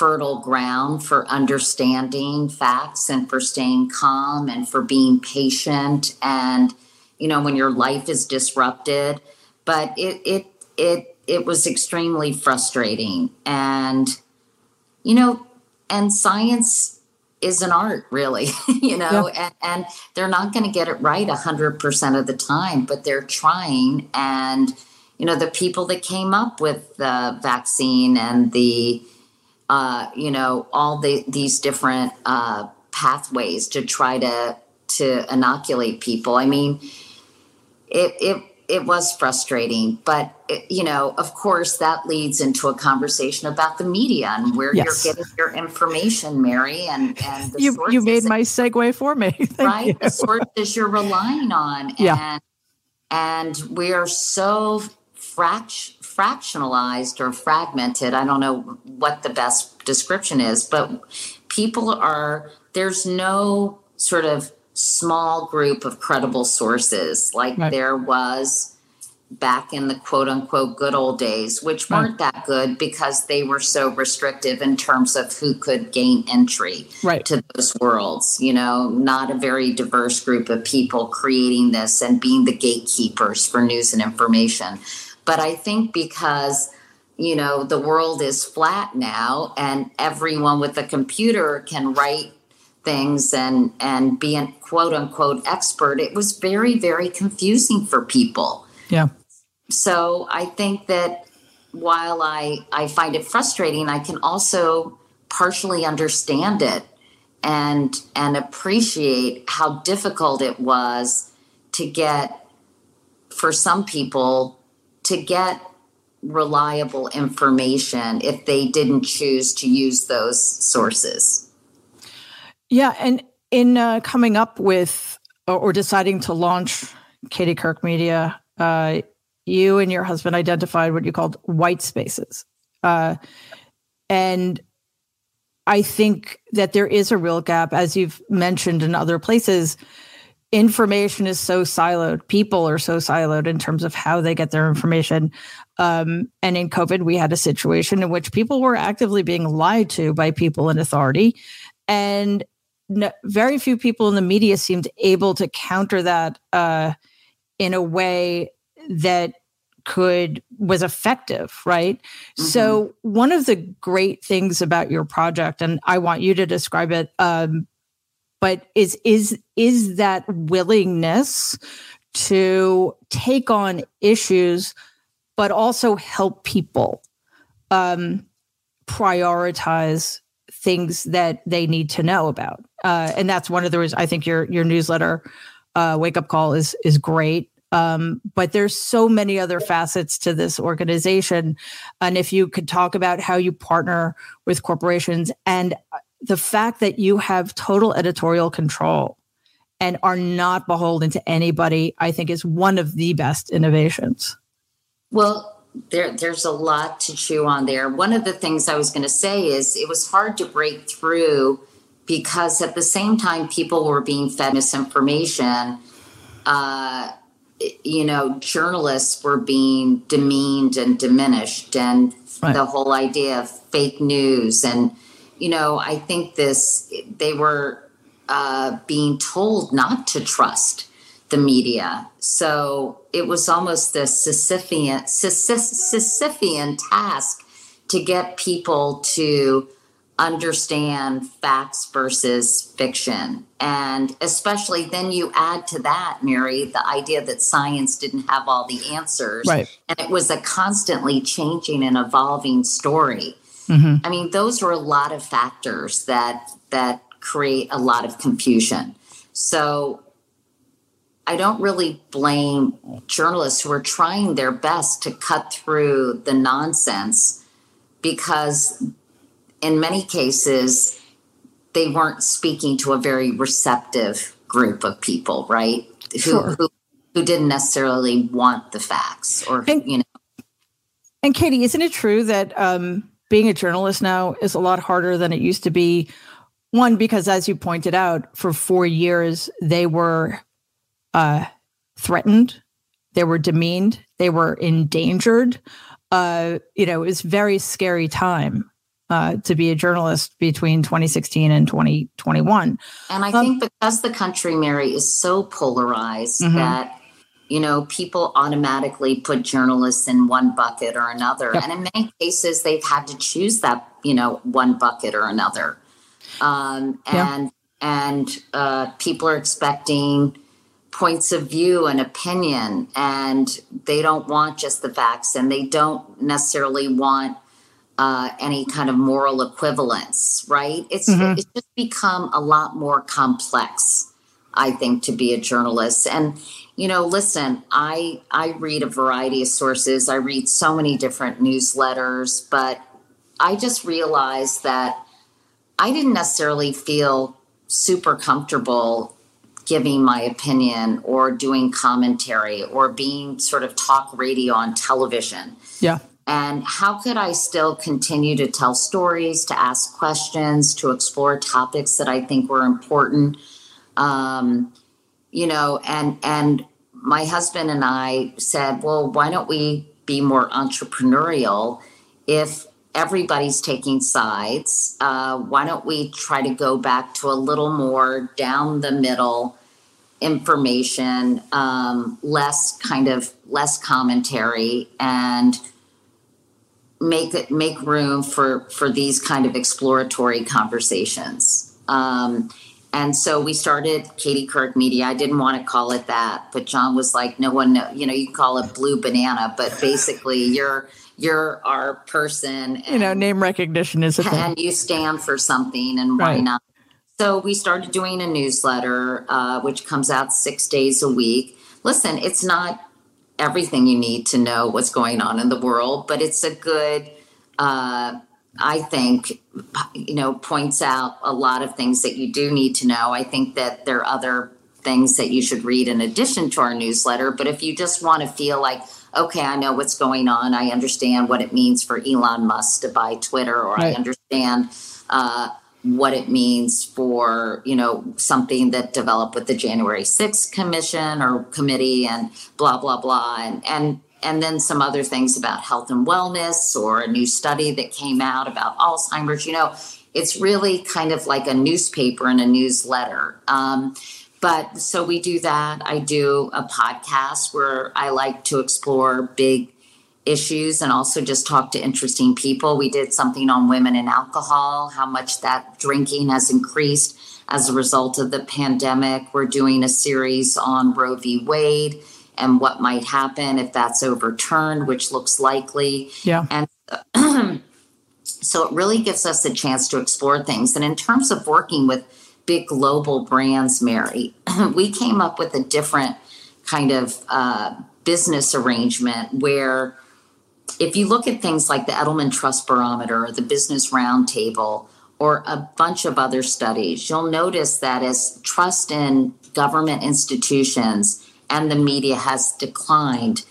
fertile ground for understanding facts and for staying calm and for being patient. And you know when your life is disrupted but it it it it was extremely frustrating. And you know and science is an art really (laughs) you know yeah. and, and they're not going to get it right 100% of the time but they're trying. And you know, the people that came up with the vaccine and the, uh, you know, all the, these different uh, pathways to try to to inoculate people. I mean, it it it was frustrating, but it, you know, of course, that leads into a conversation about the media and where yes. you're getting your information, Mary, and and you you made my segue for me, (laughs) right? You. The sources you're relying on, yeah. and and we are so fract- fractionalized or fragmented. I don't know what the best description is, but people are, there's no sort of small group of credible sources like right. there was back in the quote unquote good old days, which weren't right. that good because they were so restrictive in terms of who could gain entry right. to those worlds. You know, not a very diverse group of people creating this and being the gatekeepers for news and information. But I think because you know the world is flat now and everyone with a computer can write things and and be a quote unquote expert it was very very confusing for people. Yeah. So i think that while i i find it frustrating i can also partially understand it and and appreciate how difficult it was to get for some people to get reliable information if they didn't choose to use those sources. Yeah, and in uh, coming up with or deciding to launch Katie Couric Media, uh, you and your husband identified what you called white spaces, uh, and I think that there is a real gap, as you've mentioned in other places information is so siloed. People are so siloed in terms of how they get their information. Um, and in COVID, we had a situation in which people were actively being lied to by people in authority. And no, very few people in the media seemed able to counter that uh, in a way that could was effective right mm-hmm. so one of the great things about your project and i want you to describe it um, but is is is that willingness to take on issues but also help people um, prioritize things that they need to know about. Uh, and that's one of the reasons I think your your newsletter, uh, Wake Up Call, is is great. Um, but there's so many other facets to this organization, and if you could talk about how you partner with corporations and the fact that you have total editorial control and are not beholden to anybody, I think is one of the best innovations. Well, there, there's a lot to chew on there. One of the things I was going to say is it was hard to break through because at the same time people were being fed misinformation. Uh, you know, journalists were being demeaned and diminished, and right. the whole idea of fake news. And, you know, I think this, they were uh, being told not to trust the media. So it was almost a Sisyphean, Sisyphean task to get people to understand facts versus fiction. And especially then you add to that, Mary, the idea that science didn't have all the answers. Right. And it was a constantly changing and evolving story. Mm-hmm. I mean, those are a lot of factors that that create a lot of confusion. So I don't really blame journalists who are trying their best to cut through the nonsense because, in many cases, they weren't speaking to a very receptive group of people, right? Sure. Who, who, who didn't necessarily want the facts or, and, you know. And Katie, isn't it true that um, being a journalist now is a lot harder than it used to be? One, because as you pointed out, for four years, they were uh, threatened, they were demeaned, they were endangered. Uh, you know, it was very scary time uh, to be a journalist between 2016 and 2021. And I um, think because the country, Mary, is so polarized mm-hmm. that you know people automatically put journalists in one bucket or another, yep. and in many cases they've had to choose that you know one bucket or another. Um, and yeah. and uh, people are expecting points of view and opinion and they don't want just the facts and they don't necessarily want uh, any kind of moral equivalence right it's mm-hmm. it's just become a lot more complex i think to be a journalist and you know listen i i read a variety of sources i read so many different newsletters but i just realized that i didn't necessarily feel super comfortable giving my opinion or doing commentary or being sort of talk radio on television. Yeah. And how could I still continue to tell stories, to ask questions, to explore topics that I think were important? Um, you know, and and my husband and I said, well, why don't we be more entrepreneurial? If everybody's taking sides, uh, why don't we try to go back to a little more down the middle? information, um, less kind of less commentary, and make it make room for for these kind of exploratory conversations. Um, and so we started Katie Couric Media. I didn't want to call it that, but John was like, "No one, know, you know, you can call it Blue Banana, but basically, you're you're our person. And, you know, name recognition is a thing, and you stand for something, and why right. not? So we started doing a newsletter, uh, which comes out six days a week. Listen, it's not everything you need to know what's going on in the world, but it's a good, uh, I think, you know, points out a lot of things that you do need to know. I think that there are other things that you should read in addition to our newsletter. But if you just want to feel like, okay, I know what's going on, I understand what it means for Elon Musk to buy Twitter, or right. I understand. Uh, what it means for you know something that developed with the January 6th commission or committee and blah blah blah and and and then some other things about health and wellness or a new study that came out about Alzheimer's you know it's really kind of like a newspaper and a newsletter um, but so we do that I do a podcast where I like to explore big issues and also just talk to interesting people. We did something on women and alcohol, how much that drinking has increased as a result of the pandemic. We're doing a series on Roe v. Wade and what might happen if that's overturned, which looks likely. Yeah. And (clears throat) So it really gives us a chance to explore things. And in terms of working with big global brands, Mary, (clears throat) we came up with a different kind of uh, business arrangement where if you look at things like the Edelman Trust Barometer or the Business Roundtable or a bunch of other studies, you'll notice that as trust in government institutions and the media has declined,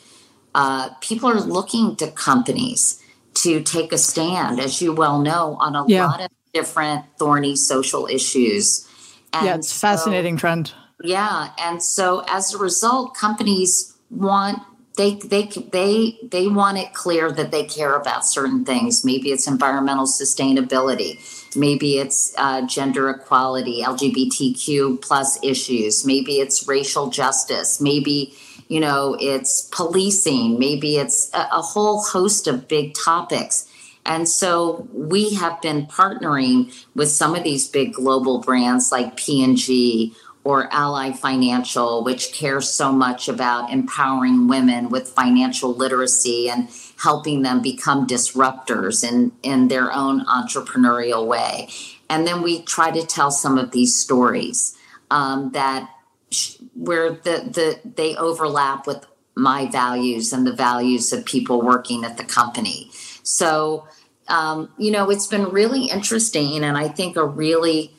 uh, people are looking to companies to take a stand, as you well know, on a yeah. lot of different thorny social issues. And yeah, it's so, fascinating trend. Yeah, and so as a result, companies want they they they they want it clear that they care about certain things. Maybe it's environmental sustainability. Maybe it's uh, gender equality, LGBTQ plus issues. Maybe it's racial justice. Maybe you know it's policing. Maybe it's a, a whole host of big topics. And so we have been partnering with some of these big global brands like P&G or Ally Financial, which cares so much about empowering women with financial literacy and helping them become disruptors in, in their own entrepreneurial way. And then we try to tell some of these stories um, that sh- where the, the they overlap with my values and the values of people working at the company. So, um, you know, it's been really interesting and I think a really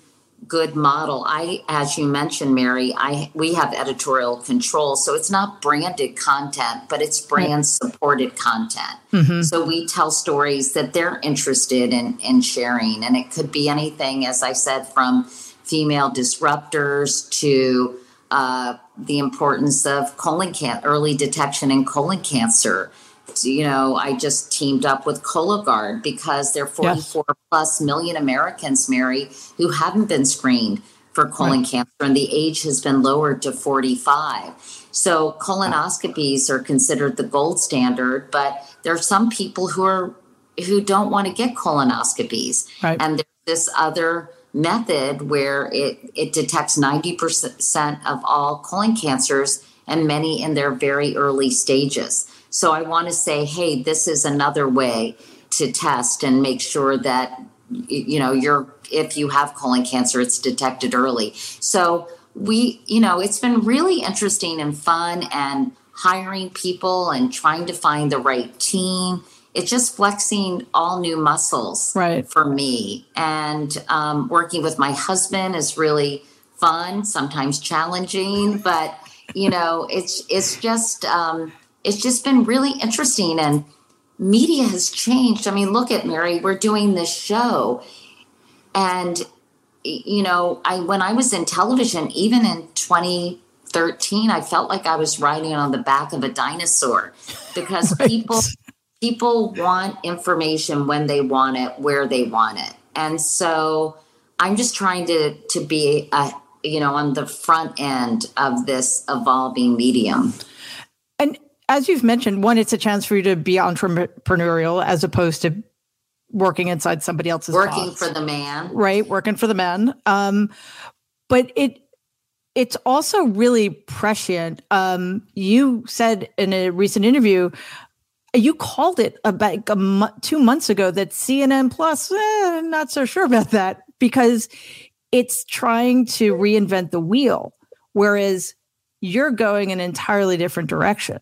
good model. I, as you mentioned, Mary, I we have editorial control, so it's not branded content, but it's brand supported content. Mm-hmm. So we tell stories that they're interested in in sharing, and it could be anything, as I said, from female disruptors to uh, the importance of colon cancer, early detection in colon cancer you know, I just teamed up with Cologuard because there are 44 yes. plus million Americans, Mary, who haven't been screened for colon right. cancer, and the age has been lowered to 45. So colonoscopies are considered the gold standard, but there are some people who are who don't want to get colonoscopies, right. and there's this other method where it it detects 90% of all colon cancers and many in their very early stages. So I want to say, hey, this is another way to test and make sure that you know you're if you have colon cancer, it's detected early. So we, you know, it's been really interesting and fun and hiring people and trying to find the right team. It's just flexing all new muscles right. for me. And um, working with my husband is really fun, sometimes challenging, but you know, it's it's just um, it's just been really interesting and media has changed. I mean, look at Mary, we're doing this show. And you know, I when I was in television, even in 2013, I felt like I was riding on the back of a dinosaur because (laughs) right. people people want information when they want it, where they want it. And so I'm just trying to to be a you know on the front end of this evolving medium. As you've mentioned, one, it's a chance for you to be entrepreneurial as opposed to working inside somebody else's working box, for the man, right? Working for the man. Um, but it it's also really prescient. Um, you said in a recent interview, you called it about a mo- two months ago that CNN Plus. Eh, not so sure about that because it's trying to reinvent the wheel, whereas you're going an entirely different direction.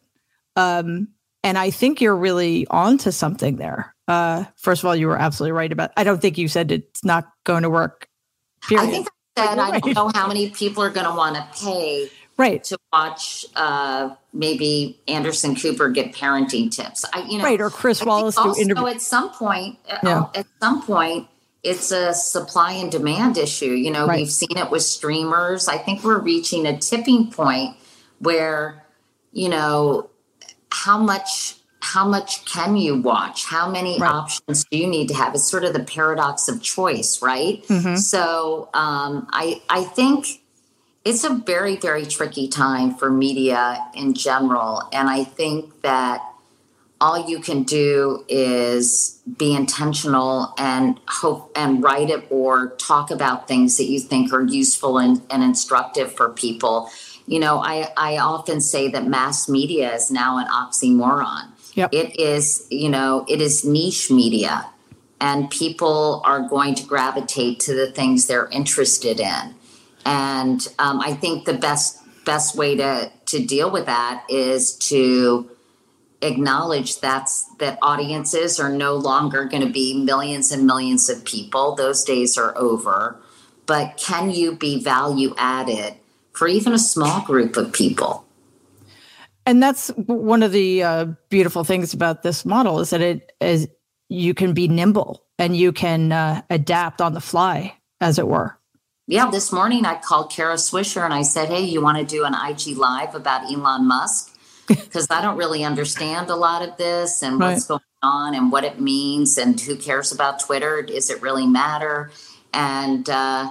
Um, and I think you're really onto something there. Uh, first of all, you were absolutely right about. I don't think you said it's not going to work. Period. I think I said right. I don't know how many people are going to want to pay right to watch uh, maybe Anderson Cooper get parenting tips. I you know right or Chris Wallace do interview. at some point, uh, yeah. at some point, it's a supply and demand issue. You know, right. we've seen it with streamers. I think we're reaching a tipping point where you know how much how much can you watch? How many right. options do you need to have? It's sort of the paradox of choice right? Mm-hmm. so um, i i think it's a very very tricky time for media in general. And i think that all you can do is be intentional and hope and write it or talk about things that you think are useful and, and instructive for people you know, I, I often say that mass media is now an oxymoron. Yep. It is, you know, it is niche media. and people are going to gravitate to the things they're interested in. And um, I think the best best way to to deal with that is to acknowledge that's that audiences are no longer going to be millions and millions of people. Those days are over. But can you be value added for even a small group of people? And that's one of the uh, beautiful things about this model is that it is you can be nimble and you can uh, adapt on the fly, as it were. Yeah, this morning I called Kara Swisher and I said, "Hey, you want to do an IG live about Elon Musk?" (laughs) because I don't really understand a lot of this and right. what's going on and what it means and who cares about Twitter? Does it really matter? And, uh,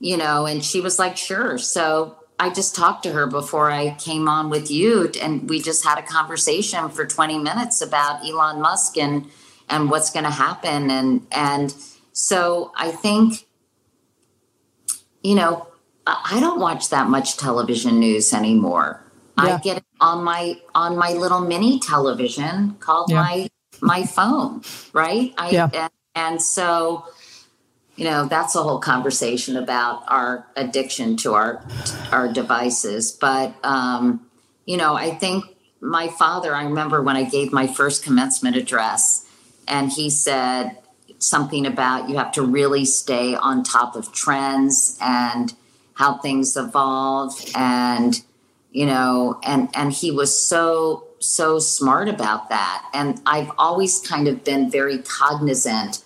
you know, and she was like, sure. So I just talked to her before I came on with you, and we just had a conversation for 20 minutes about Elon Musk and and what's going to happen. And and so I think, you know, I don't watch that much television news anymore. Yeah. I get it on my on my little mini television called yeah. my my phone, right? I yeah. and, and so you know that's a whole conversation about our addiction to our our devices. But um you know i think my father i remember when i gave my first commencement address and he said something about you have to really stay on top of trends and how things evolve and you know and and he was so so smart about that. And i've always kind of been very cognizant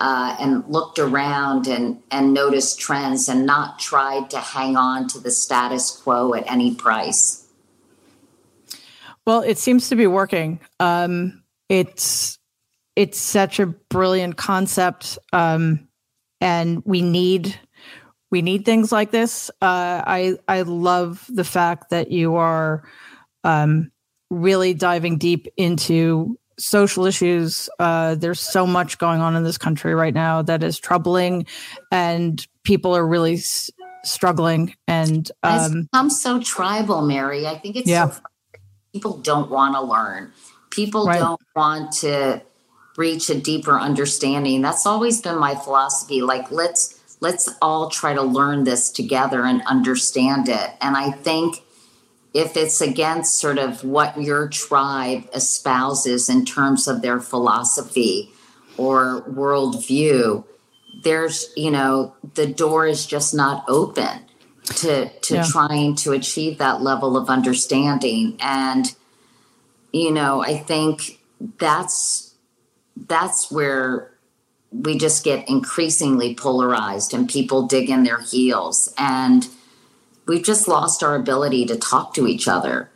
uh, and looked around and and noticed trends and not tried to hang on to the status quo at any price well it seems to be working um, it's it's such a brilliant concept um, and we need we need things like this. Uh, I I love the fact that you are um, really diving deep into social issues. Uh, there's so much going on in this country right now that is troubling, and people are really s- struggling. And um, I'm so tribal, Mary. I think it's yeah. so people don't want to learn. People right. don't want to reach a deeper understanding. That's always been my philosophy. Like let's let's all try to learn this together and understand it. And I think if it's against sort of what your tribe espouses in terms of their philosophy or worldview, there's, you know, the door is just not open to to yeah. trying to achieve that level of understanding. And, you know, I think that's that's where we just get increasingly polarized and people dig in their heels and we've just lost our ability to talk to each other.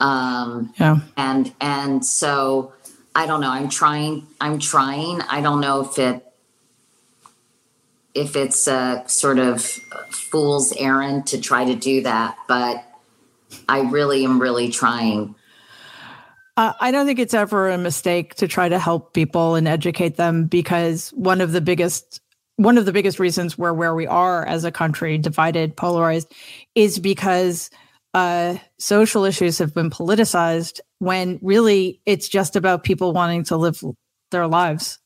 Um, yeah. and and so i don't know i'm trying i'm trying. I don't know if it if it's a sort of fool's errand to try to do that but i really am really trying. Uh, I don't think it's ever a mistake to try to help people and educate them because one of the biggest one of the biggest reasons we're where we are as a country, divided, polarized, is because uh, social issues have been politicized when really it's just about people wanting to live their lives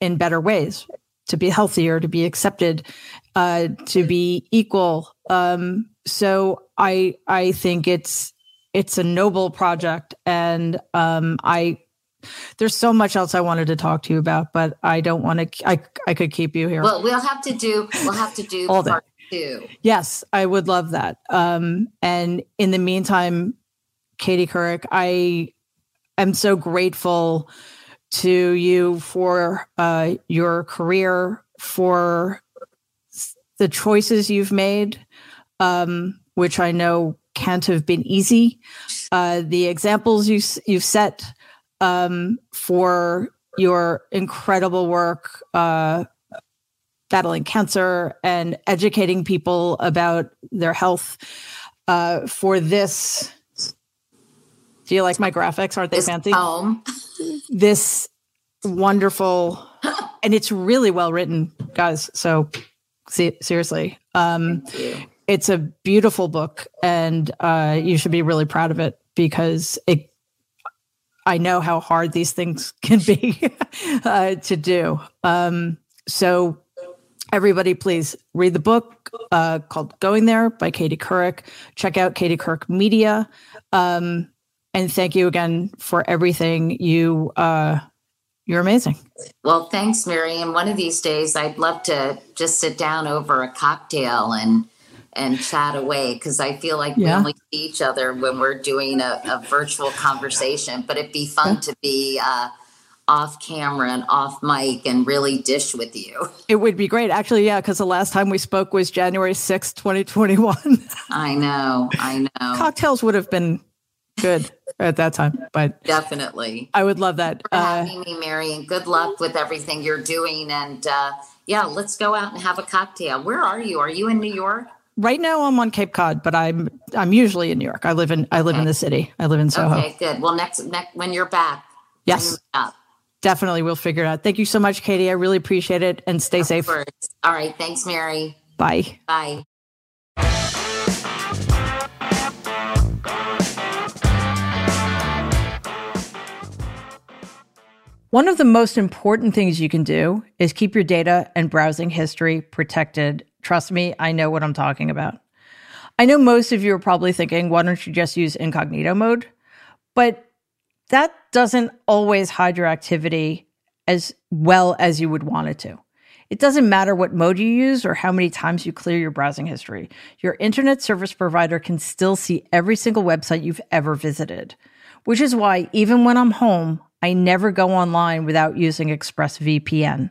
in better ways, to be healthier, to be accepted, uh, to be equal. Um, so I I think it's it's a noble project and um, i there's so much else i wanted to talk to you about but i don't want to i i could keep you here well we'll have to do we'll have to do All part two yes i would love that um, and in the meantime katie couric i am so grateful to you for uh, your career for the choices you've made um, which i know can't have been easy. Uh, the examples you you've set um, for your incredible work uh, battling cancer and educating people about their health. Uh, for this, do you like my graphics? Aren't they fancy? Home. this wonderful, (laughs) and it's really well written, guys. So see, seriously, um, it's a beautiful book and uh, you should be really proud of it because it I know how hard these things (laughs) can be uh, to do. Um, so, everybody, please read the book uh, called Going There by Katie Couric. Check out Katie Couric Media. Um, and thank you again for everything. You, uh, you're amazing. Well, thanks, Mary. And one of these days, I'd love to just sit down over a cocktail and and chat away because I feel like yeah. we only see each other when we're doing a, a virtual conversation. But it'd be fun yeah. to be uh, off camera and off mic and really dish with you. It would be great. Actually, yeah, because the last time we spoke was January 6th, 2021. (laughs) I know. I know. Cocktails would have been good at that time, but definitely. I would love that. For uh, having me, Mary, and good luck with everything you're doing. And uh, yeah, let's go out and have a cocktail. Where are you? Are you in New York? Right now, I'm on Cape Cod, but I'm I'm usually in New York. I live in I live okay. in the city. I live in Soho. Okay, good. Well, next next when you're back, yes, definitely we'll figure it out. Thank you so much, Katie. I really appreciate it, and stay of safe. Course. All right, thanks, Mary. Bye. Bye. One of the most important things you can do is keep your data and browsing history protected Trust me, I know what I'm talking about. I know most of you are probably thinking, why don't you just use incognito mode? But that doesn't always hide your activity as well as you would want it to. It doesn't matter what mode you use or how many times you clear your browsing history. Your internet service provider can still see every single website you've ever visited, which is why even when I'm home, I never go online without using ExpressVPN.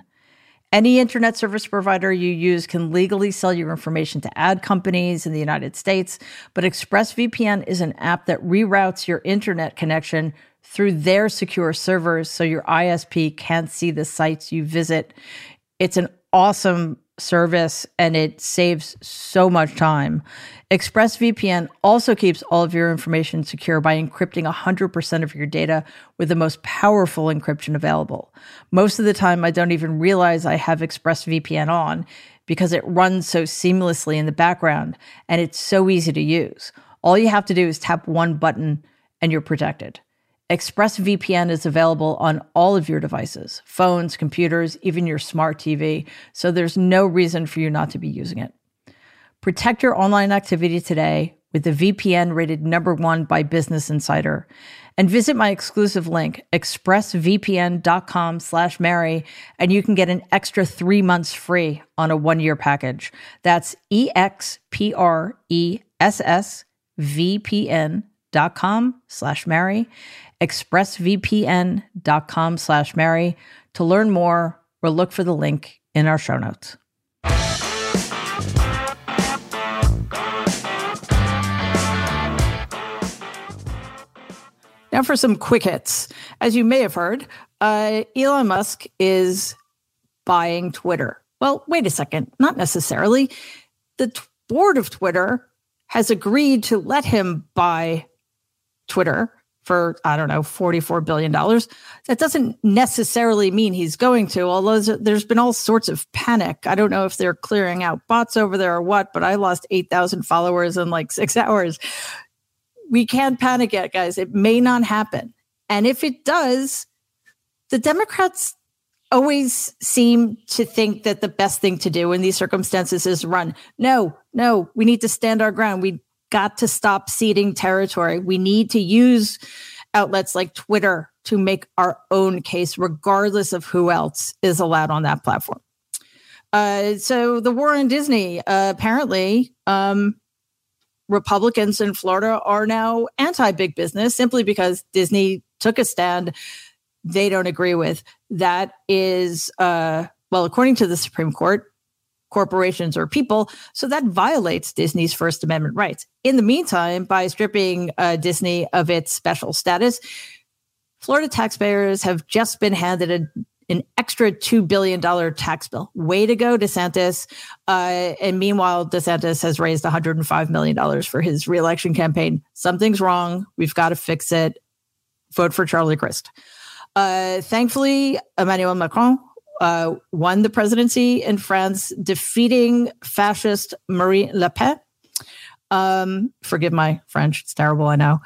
Any internet service provider you use can legally sell your information to ad companies in the United States, but ExpressVPN is an app that reroutes your internet connection through their secure servers so your ISP can't see the sites you visit. It's an awesome service and it saves so much time. ExpressVPN also keeps all of your information secure by encrypting 100% of your data with the most powerful encryption available. Most of the time, I don't even realize I have ExpressVPN on because it runs so seamlessly in the background and it's so easy to use. All you have to do is tap one button and you're protected. ExpressVPN is available on all of your devices, phones, computers, even your smart TV, so there's no reason for you not to be using it. Protect your online activity today with the VPN rated number one by Business Insider. And visit my exclusive link, expressvpn.com slash Mary, and you can get an extra three months free on a one-year package. That's E-X-P-R-E-S-S-V-P-N dot com slash Mary expressvpn.com slash Mary to learn more or look for the link in our show notes. Now for some quick hits. As you may have heard, uh, Elon Musk is buying Twitter. Well, wait a second, not necessarily. The t- board of Twitter has agreed to let him buy Twitter for, I don't know, $44 billion. That doesn't necessarily mean he's going to, although there's been all sorts of panic. I don't know if they're clearing out bots over there or what, but I lost 8,000 followers in like six (laughs) hours. We can't panic yet, guys. It may not happen. And if it does, the Democrats always seem to think that the best thing to do in these circumstances is run. No, no, we need to stand our ground. We got to stop ceding territory. We need to use outlets like Twitter to make our own case, regardless of who else is allowed on that platform. Uh, so the war on Disney, uh, apparently, um, Republicans in Florida are now anti big business simply because Disney took a stand they don't agree with. That is, uh, well, according to the Supreme Court, corporations or people. So that violates Disney's First Amendment rights. In the meantime, by stripping uh, Disney of its special status, Florida taxpayers have just been handed a, an extra $2 billion tax bill. Way to go, DeSantis. Uh, and meanwhile, DeSantis has raised $105 million for his reelection campaign. Something's wrong. We've got to fix it. Vote for Charlie Crist. Uh, thankfully, Emmanuel Macron uh, won the presidency in France, defeating fascist Marine Le Pen. Um, forgive my French; it's terrible, I know.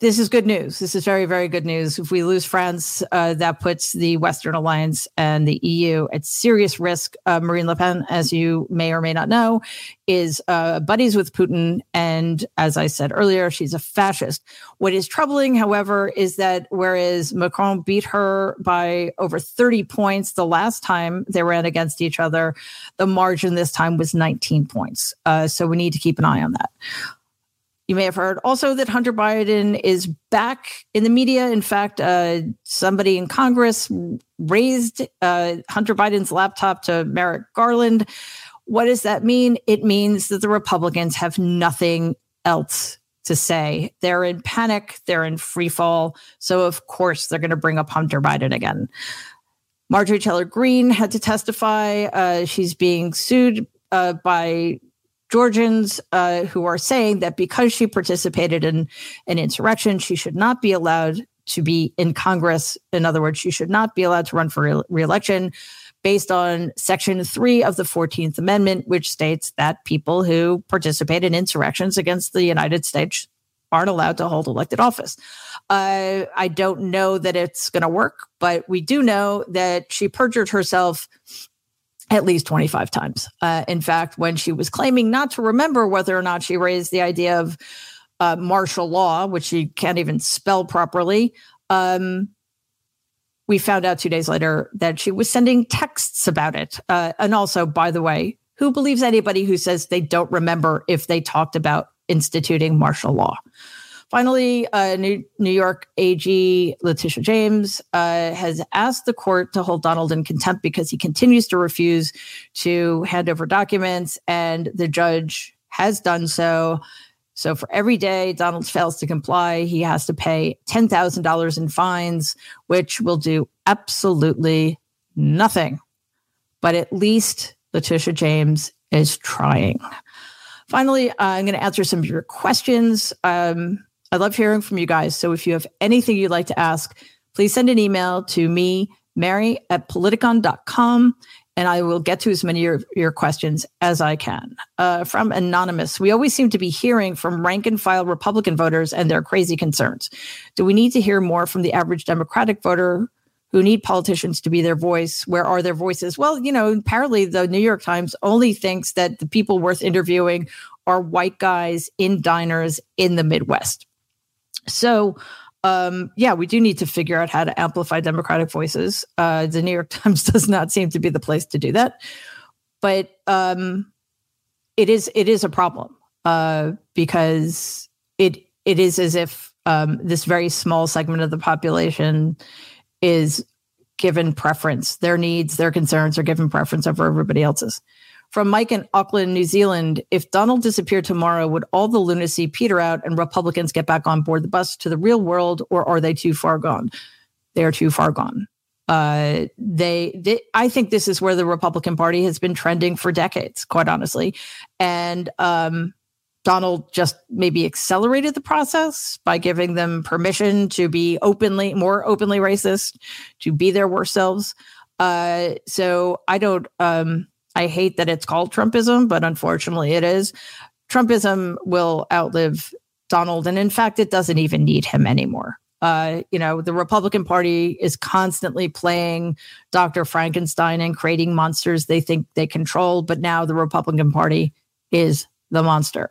This is good news. This is very, very good news. If we lose France, uh, that puts the Western Alliance and the EU at serious risk. Uh, Marine Le Pen, as you may or may not know, is uh, buddies with Putin. And as I said earlier, she's a fascist. What is troubling, however, is that whereas Macron beat her by over 30 points the last time they ran against each other, the margin this time was 19 points. Uh, so we need to keep an eye on that. You may have heard also that Hunter Biden is back in the media. In fact, uh, somebody in Congress raised uh, Hunter Biden's laptop to Merrick Garland. What does that mean? It means that the Republicans have nothing else to say. They're in panic, they're in free fall. So, of course, they're going to bring up Hunter Biden again. Marjorie Taylor Greene had to testify. Uh, she's being sued uh, by Georgians uh, who are saying that because she participated in an insurrection, she should not be allowed to be in Congress. In other words, she should not be allowed to run for re- election based on Section 3 of the 14th Amendment, which states that people who participate in insurrections against the United States aren't allowed to hold elected office. Uh, I don't know that it's going to work, but we do know that she perjured herself at least 25 times. Uh, in fact, when she was claiming not to remember whether or not she raised the idea of uh, martial law, which she can't even spell properly, um, we found out two days later that she was sending texts about it. Uh, and also, by the way, who believes anybody who says they don't remember if they talked about instituting martial law? Finally, uh, New, New, York AG Letitia James uh, has asked the court to hold Donald in contempt because he continues to refuse to hand over documents, and the judge has done so. So for every day Donald fails to comply, he has to pay $10,000 in fines, which will do absolutely nothing. But at least Letitia James is trying. Finally, uh, I'm going to answer some of your questions. Um, I love hearing from you guys. So if you have anything you'd like to ask, please send an email to me, Mary at politicon.com, and I will get to as many of your, your questions as I can. Uh, from Anonymous, we always seem to be hearing from rank and file Republican voters and their crazy concerns. Do we need to hear more from the average Democratic voter who need politicians to be their voice. Where are their voices? Well, you know, apparently the New York Times only thinks that the people worth interviewing are white guys in diners in the Midwest. So, um, yeah, we do need to figure out how to amplify Democratic voices. Uh, the New York (laughs) Times does not seem to be the place to do that, but um, it is it is a problem uh, because it it is as if um, this very small segment of the population is given preference. Their needs, their concerns are given preference over everybody else's. From Mike in Auckland, New Zealand, if Donald disappeared tomorrow, would all the lunacy peter out and Republicans get back on board the bus to the real world, or are they too far gone? They are too far gone. Uh, they, they, I think this is where the Republican Party has been trending for decades, quite honestly. And um, Donald just maybe accelerated the process by giving them permission to be openly, more openly racist, to be their worst selves. Uh, so I don't. Um, I hate that it's called Trumpism, but unfortunately it is. Trumpism will outlive Donald. And in fact, it doesn't even need him anymore. Uh, you know, the Republican Party is constantly playing Dr. Frankenstein and creating monsters they think they control, but now the Republican Party is the monster.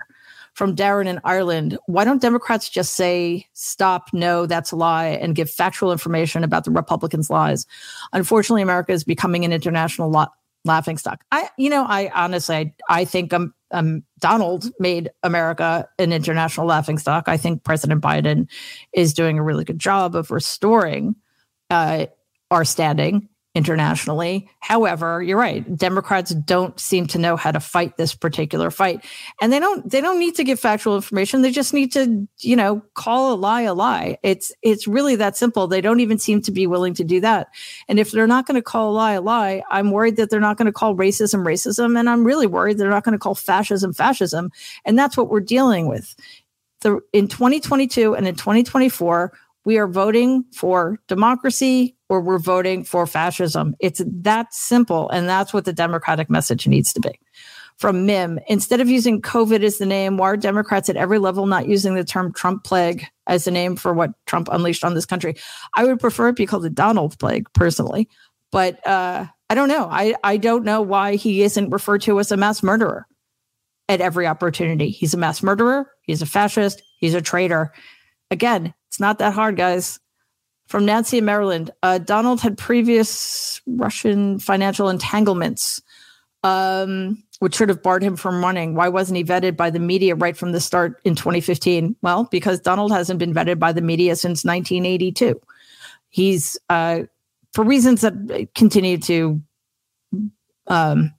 From Darren in Ireland, why don't Democrats just say, stop, no, that's a lie, and give factual information about the Republicans' lies? Unfortunately, America is becoming an international lo- laughing stock. I, you know, I honestly, I, I think um, um, Donald made America an international laughing stock. I think President Biden is doing a really good job of restoring uh, our standing internationally. However, you're right. Democrats don't seem to know how to fight this particular fight. And they don't they don't need to give factual information. They just need to, you know, call a lie a lie. It's it's really that simple. They don't even seem to be willing to do that. And if they're not going to call a lie a lie, I'm worried that they're not going to call racism racism and I'm really worried they're not going to call fascism fascism. And that's what we're dealing with. The in 2022 and in 2024 we are voting for democracy or we're voting for fascism. It's that simple. And that's what the Democratic message needs to be. from Mim. Instead of using COVID as the name, why are Democrats at every level not using the term Trump plague as the name for what Trump unleashed on this country? I would prefer it be called the Donald plague personally, but uh, I don't know. I, I don't know why he isn't referred to as a mass murderer at every opportunity. He's a mass murderer. He's a fascist. He's a traitor. Again, it's not that hard, guys. From Nancy in Maryland, uh, Donald had previous Russian financial entanglements um, which should have barred him from running. Why wasn't he vetted by the media right from the start in 2015? Well, because Donald hasn't been vetted by the media since 1982. He's, uh, for reasons that continue to um,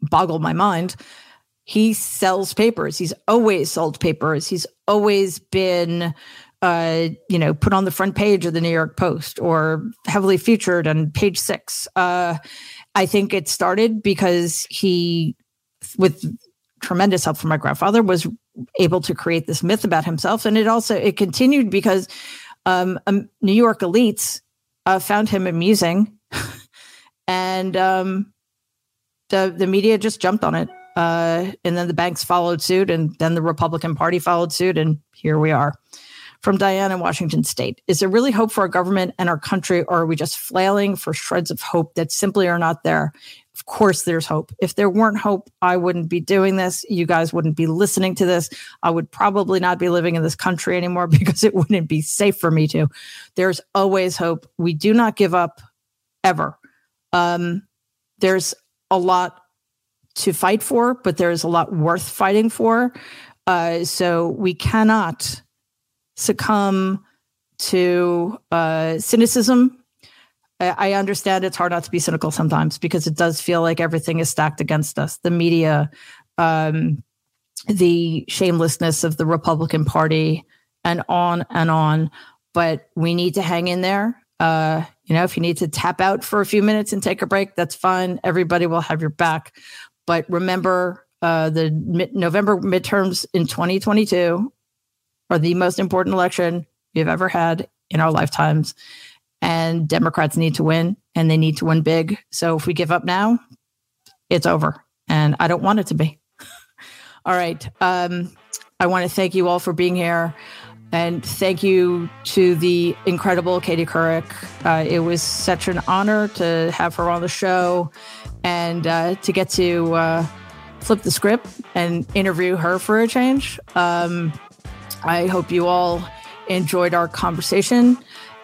boggle my mind, he sells papers. He's always sold papers. He's always been, uh, you know, put on the front page of the New York Post or heavily featured on page six. Uh, I think it started because he, with tremendous help from my grandfather, was able to create this myth about himself, and it also it continued because um, um, New York elites uh, found him amusing, (laughs) and um, the the media just jumped on it, uh, and then the banks followed suit, and then the Republican Party followed suit, and here we are from Diane in Washington State. Is there really hope for our government and our country, or are we just flailing for shreds of hope that simply are not there? Of course, there's hope. If there weren't hope, I wouldn't be doing this. You guys wouldn't be listening to this. I would probably not be living in this country anymore (laughs) because it wouldn't be safe for me to. There's always hope. We do not give up ever. Um, there's a lot to fight for, but there's a lot worth fighting for. Uh, so we cannot succumb to uh, cynicism. I, understand it's hard not to be cynical sometimes because it does feel like everything is stacked against us. The media, um, the shamelessness of the Republican Party, and on and on. But we need to hang in there. Uh, you know, if you need to tap out for a few minutes and take a break, that's fine. Everybody will have your back. But remember, uh, the November midterms in 2022 are the most important election we've ever had in our lifetimes. And Democrats need to win and they need to win big. So if we give up now, it's over. And I don't want it to be. (laughs) all right. Um, I want to thank you all for being here. And thank you to the incredible Katie Couric. Uh, it was such an honor to have her on the show and uh, to get to uh, flip the script and interview her for a change. Um, I hope you all enjoyed our conversation.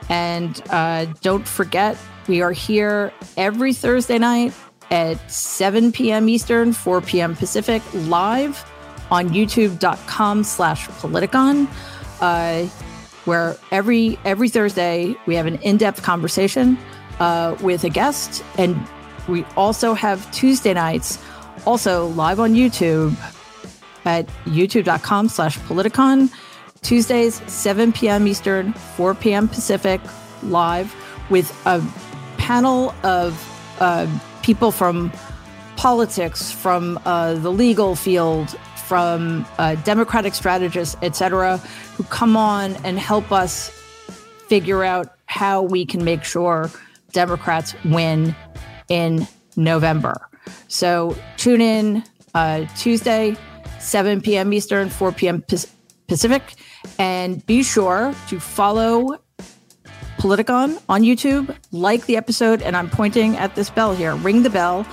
And uh, don't forget, we are here every Thursday night at 7 p.m. Eastern, 4 p.m. Pacific, live on youtube.com slash politicon, uh, where every every Thursday we have an in-depth conversation uh, with a guest. And we also have Tuesday nights also live on YouTube at youtube.com slash politicon Tuesdays, 7 p.m. Eastern, 4 p.m. Pacific, live with a panel of uh, people from politics, from uh, the legal field, from uh, democratic strategists, etc., who come on and help us figure out how we can make sure Democrats win in November. So tune in uh, Tuesday, 7 p.m. Eastern, 4 p.m. Pacific. And be sure to follow Politicon on YouTube, like the episode, and I'm pointing at this bell here. Ring the bell.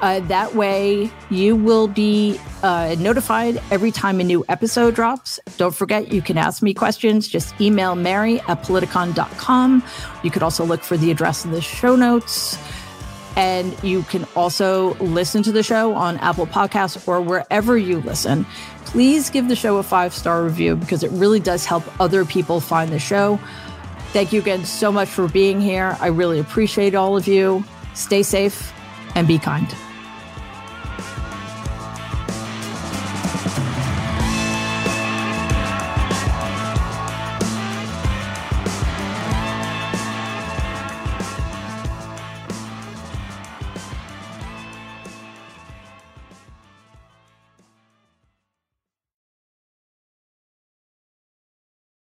Uh, that way, you will be uh, notified every time a new episode drops. Don't forget, you can ask me questions. Just email Mary at politicon.com. You could also look for the address in the show notes. And you can also listen to the show on Apple Podcasts or wherever you listen please give the show a five star review because it really does help other people find the show. Thank you again so much for being here. I really appreciate all of you. Stay safe and be kind.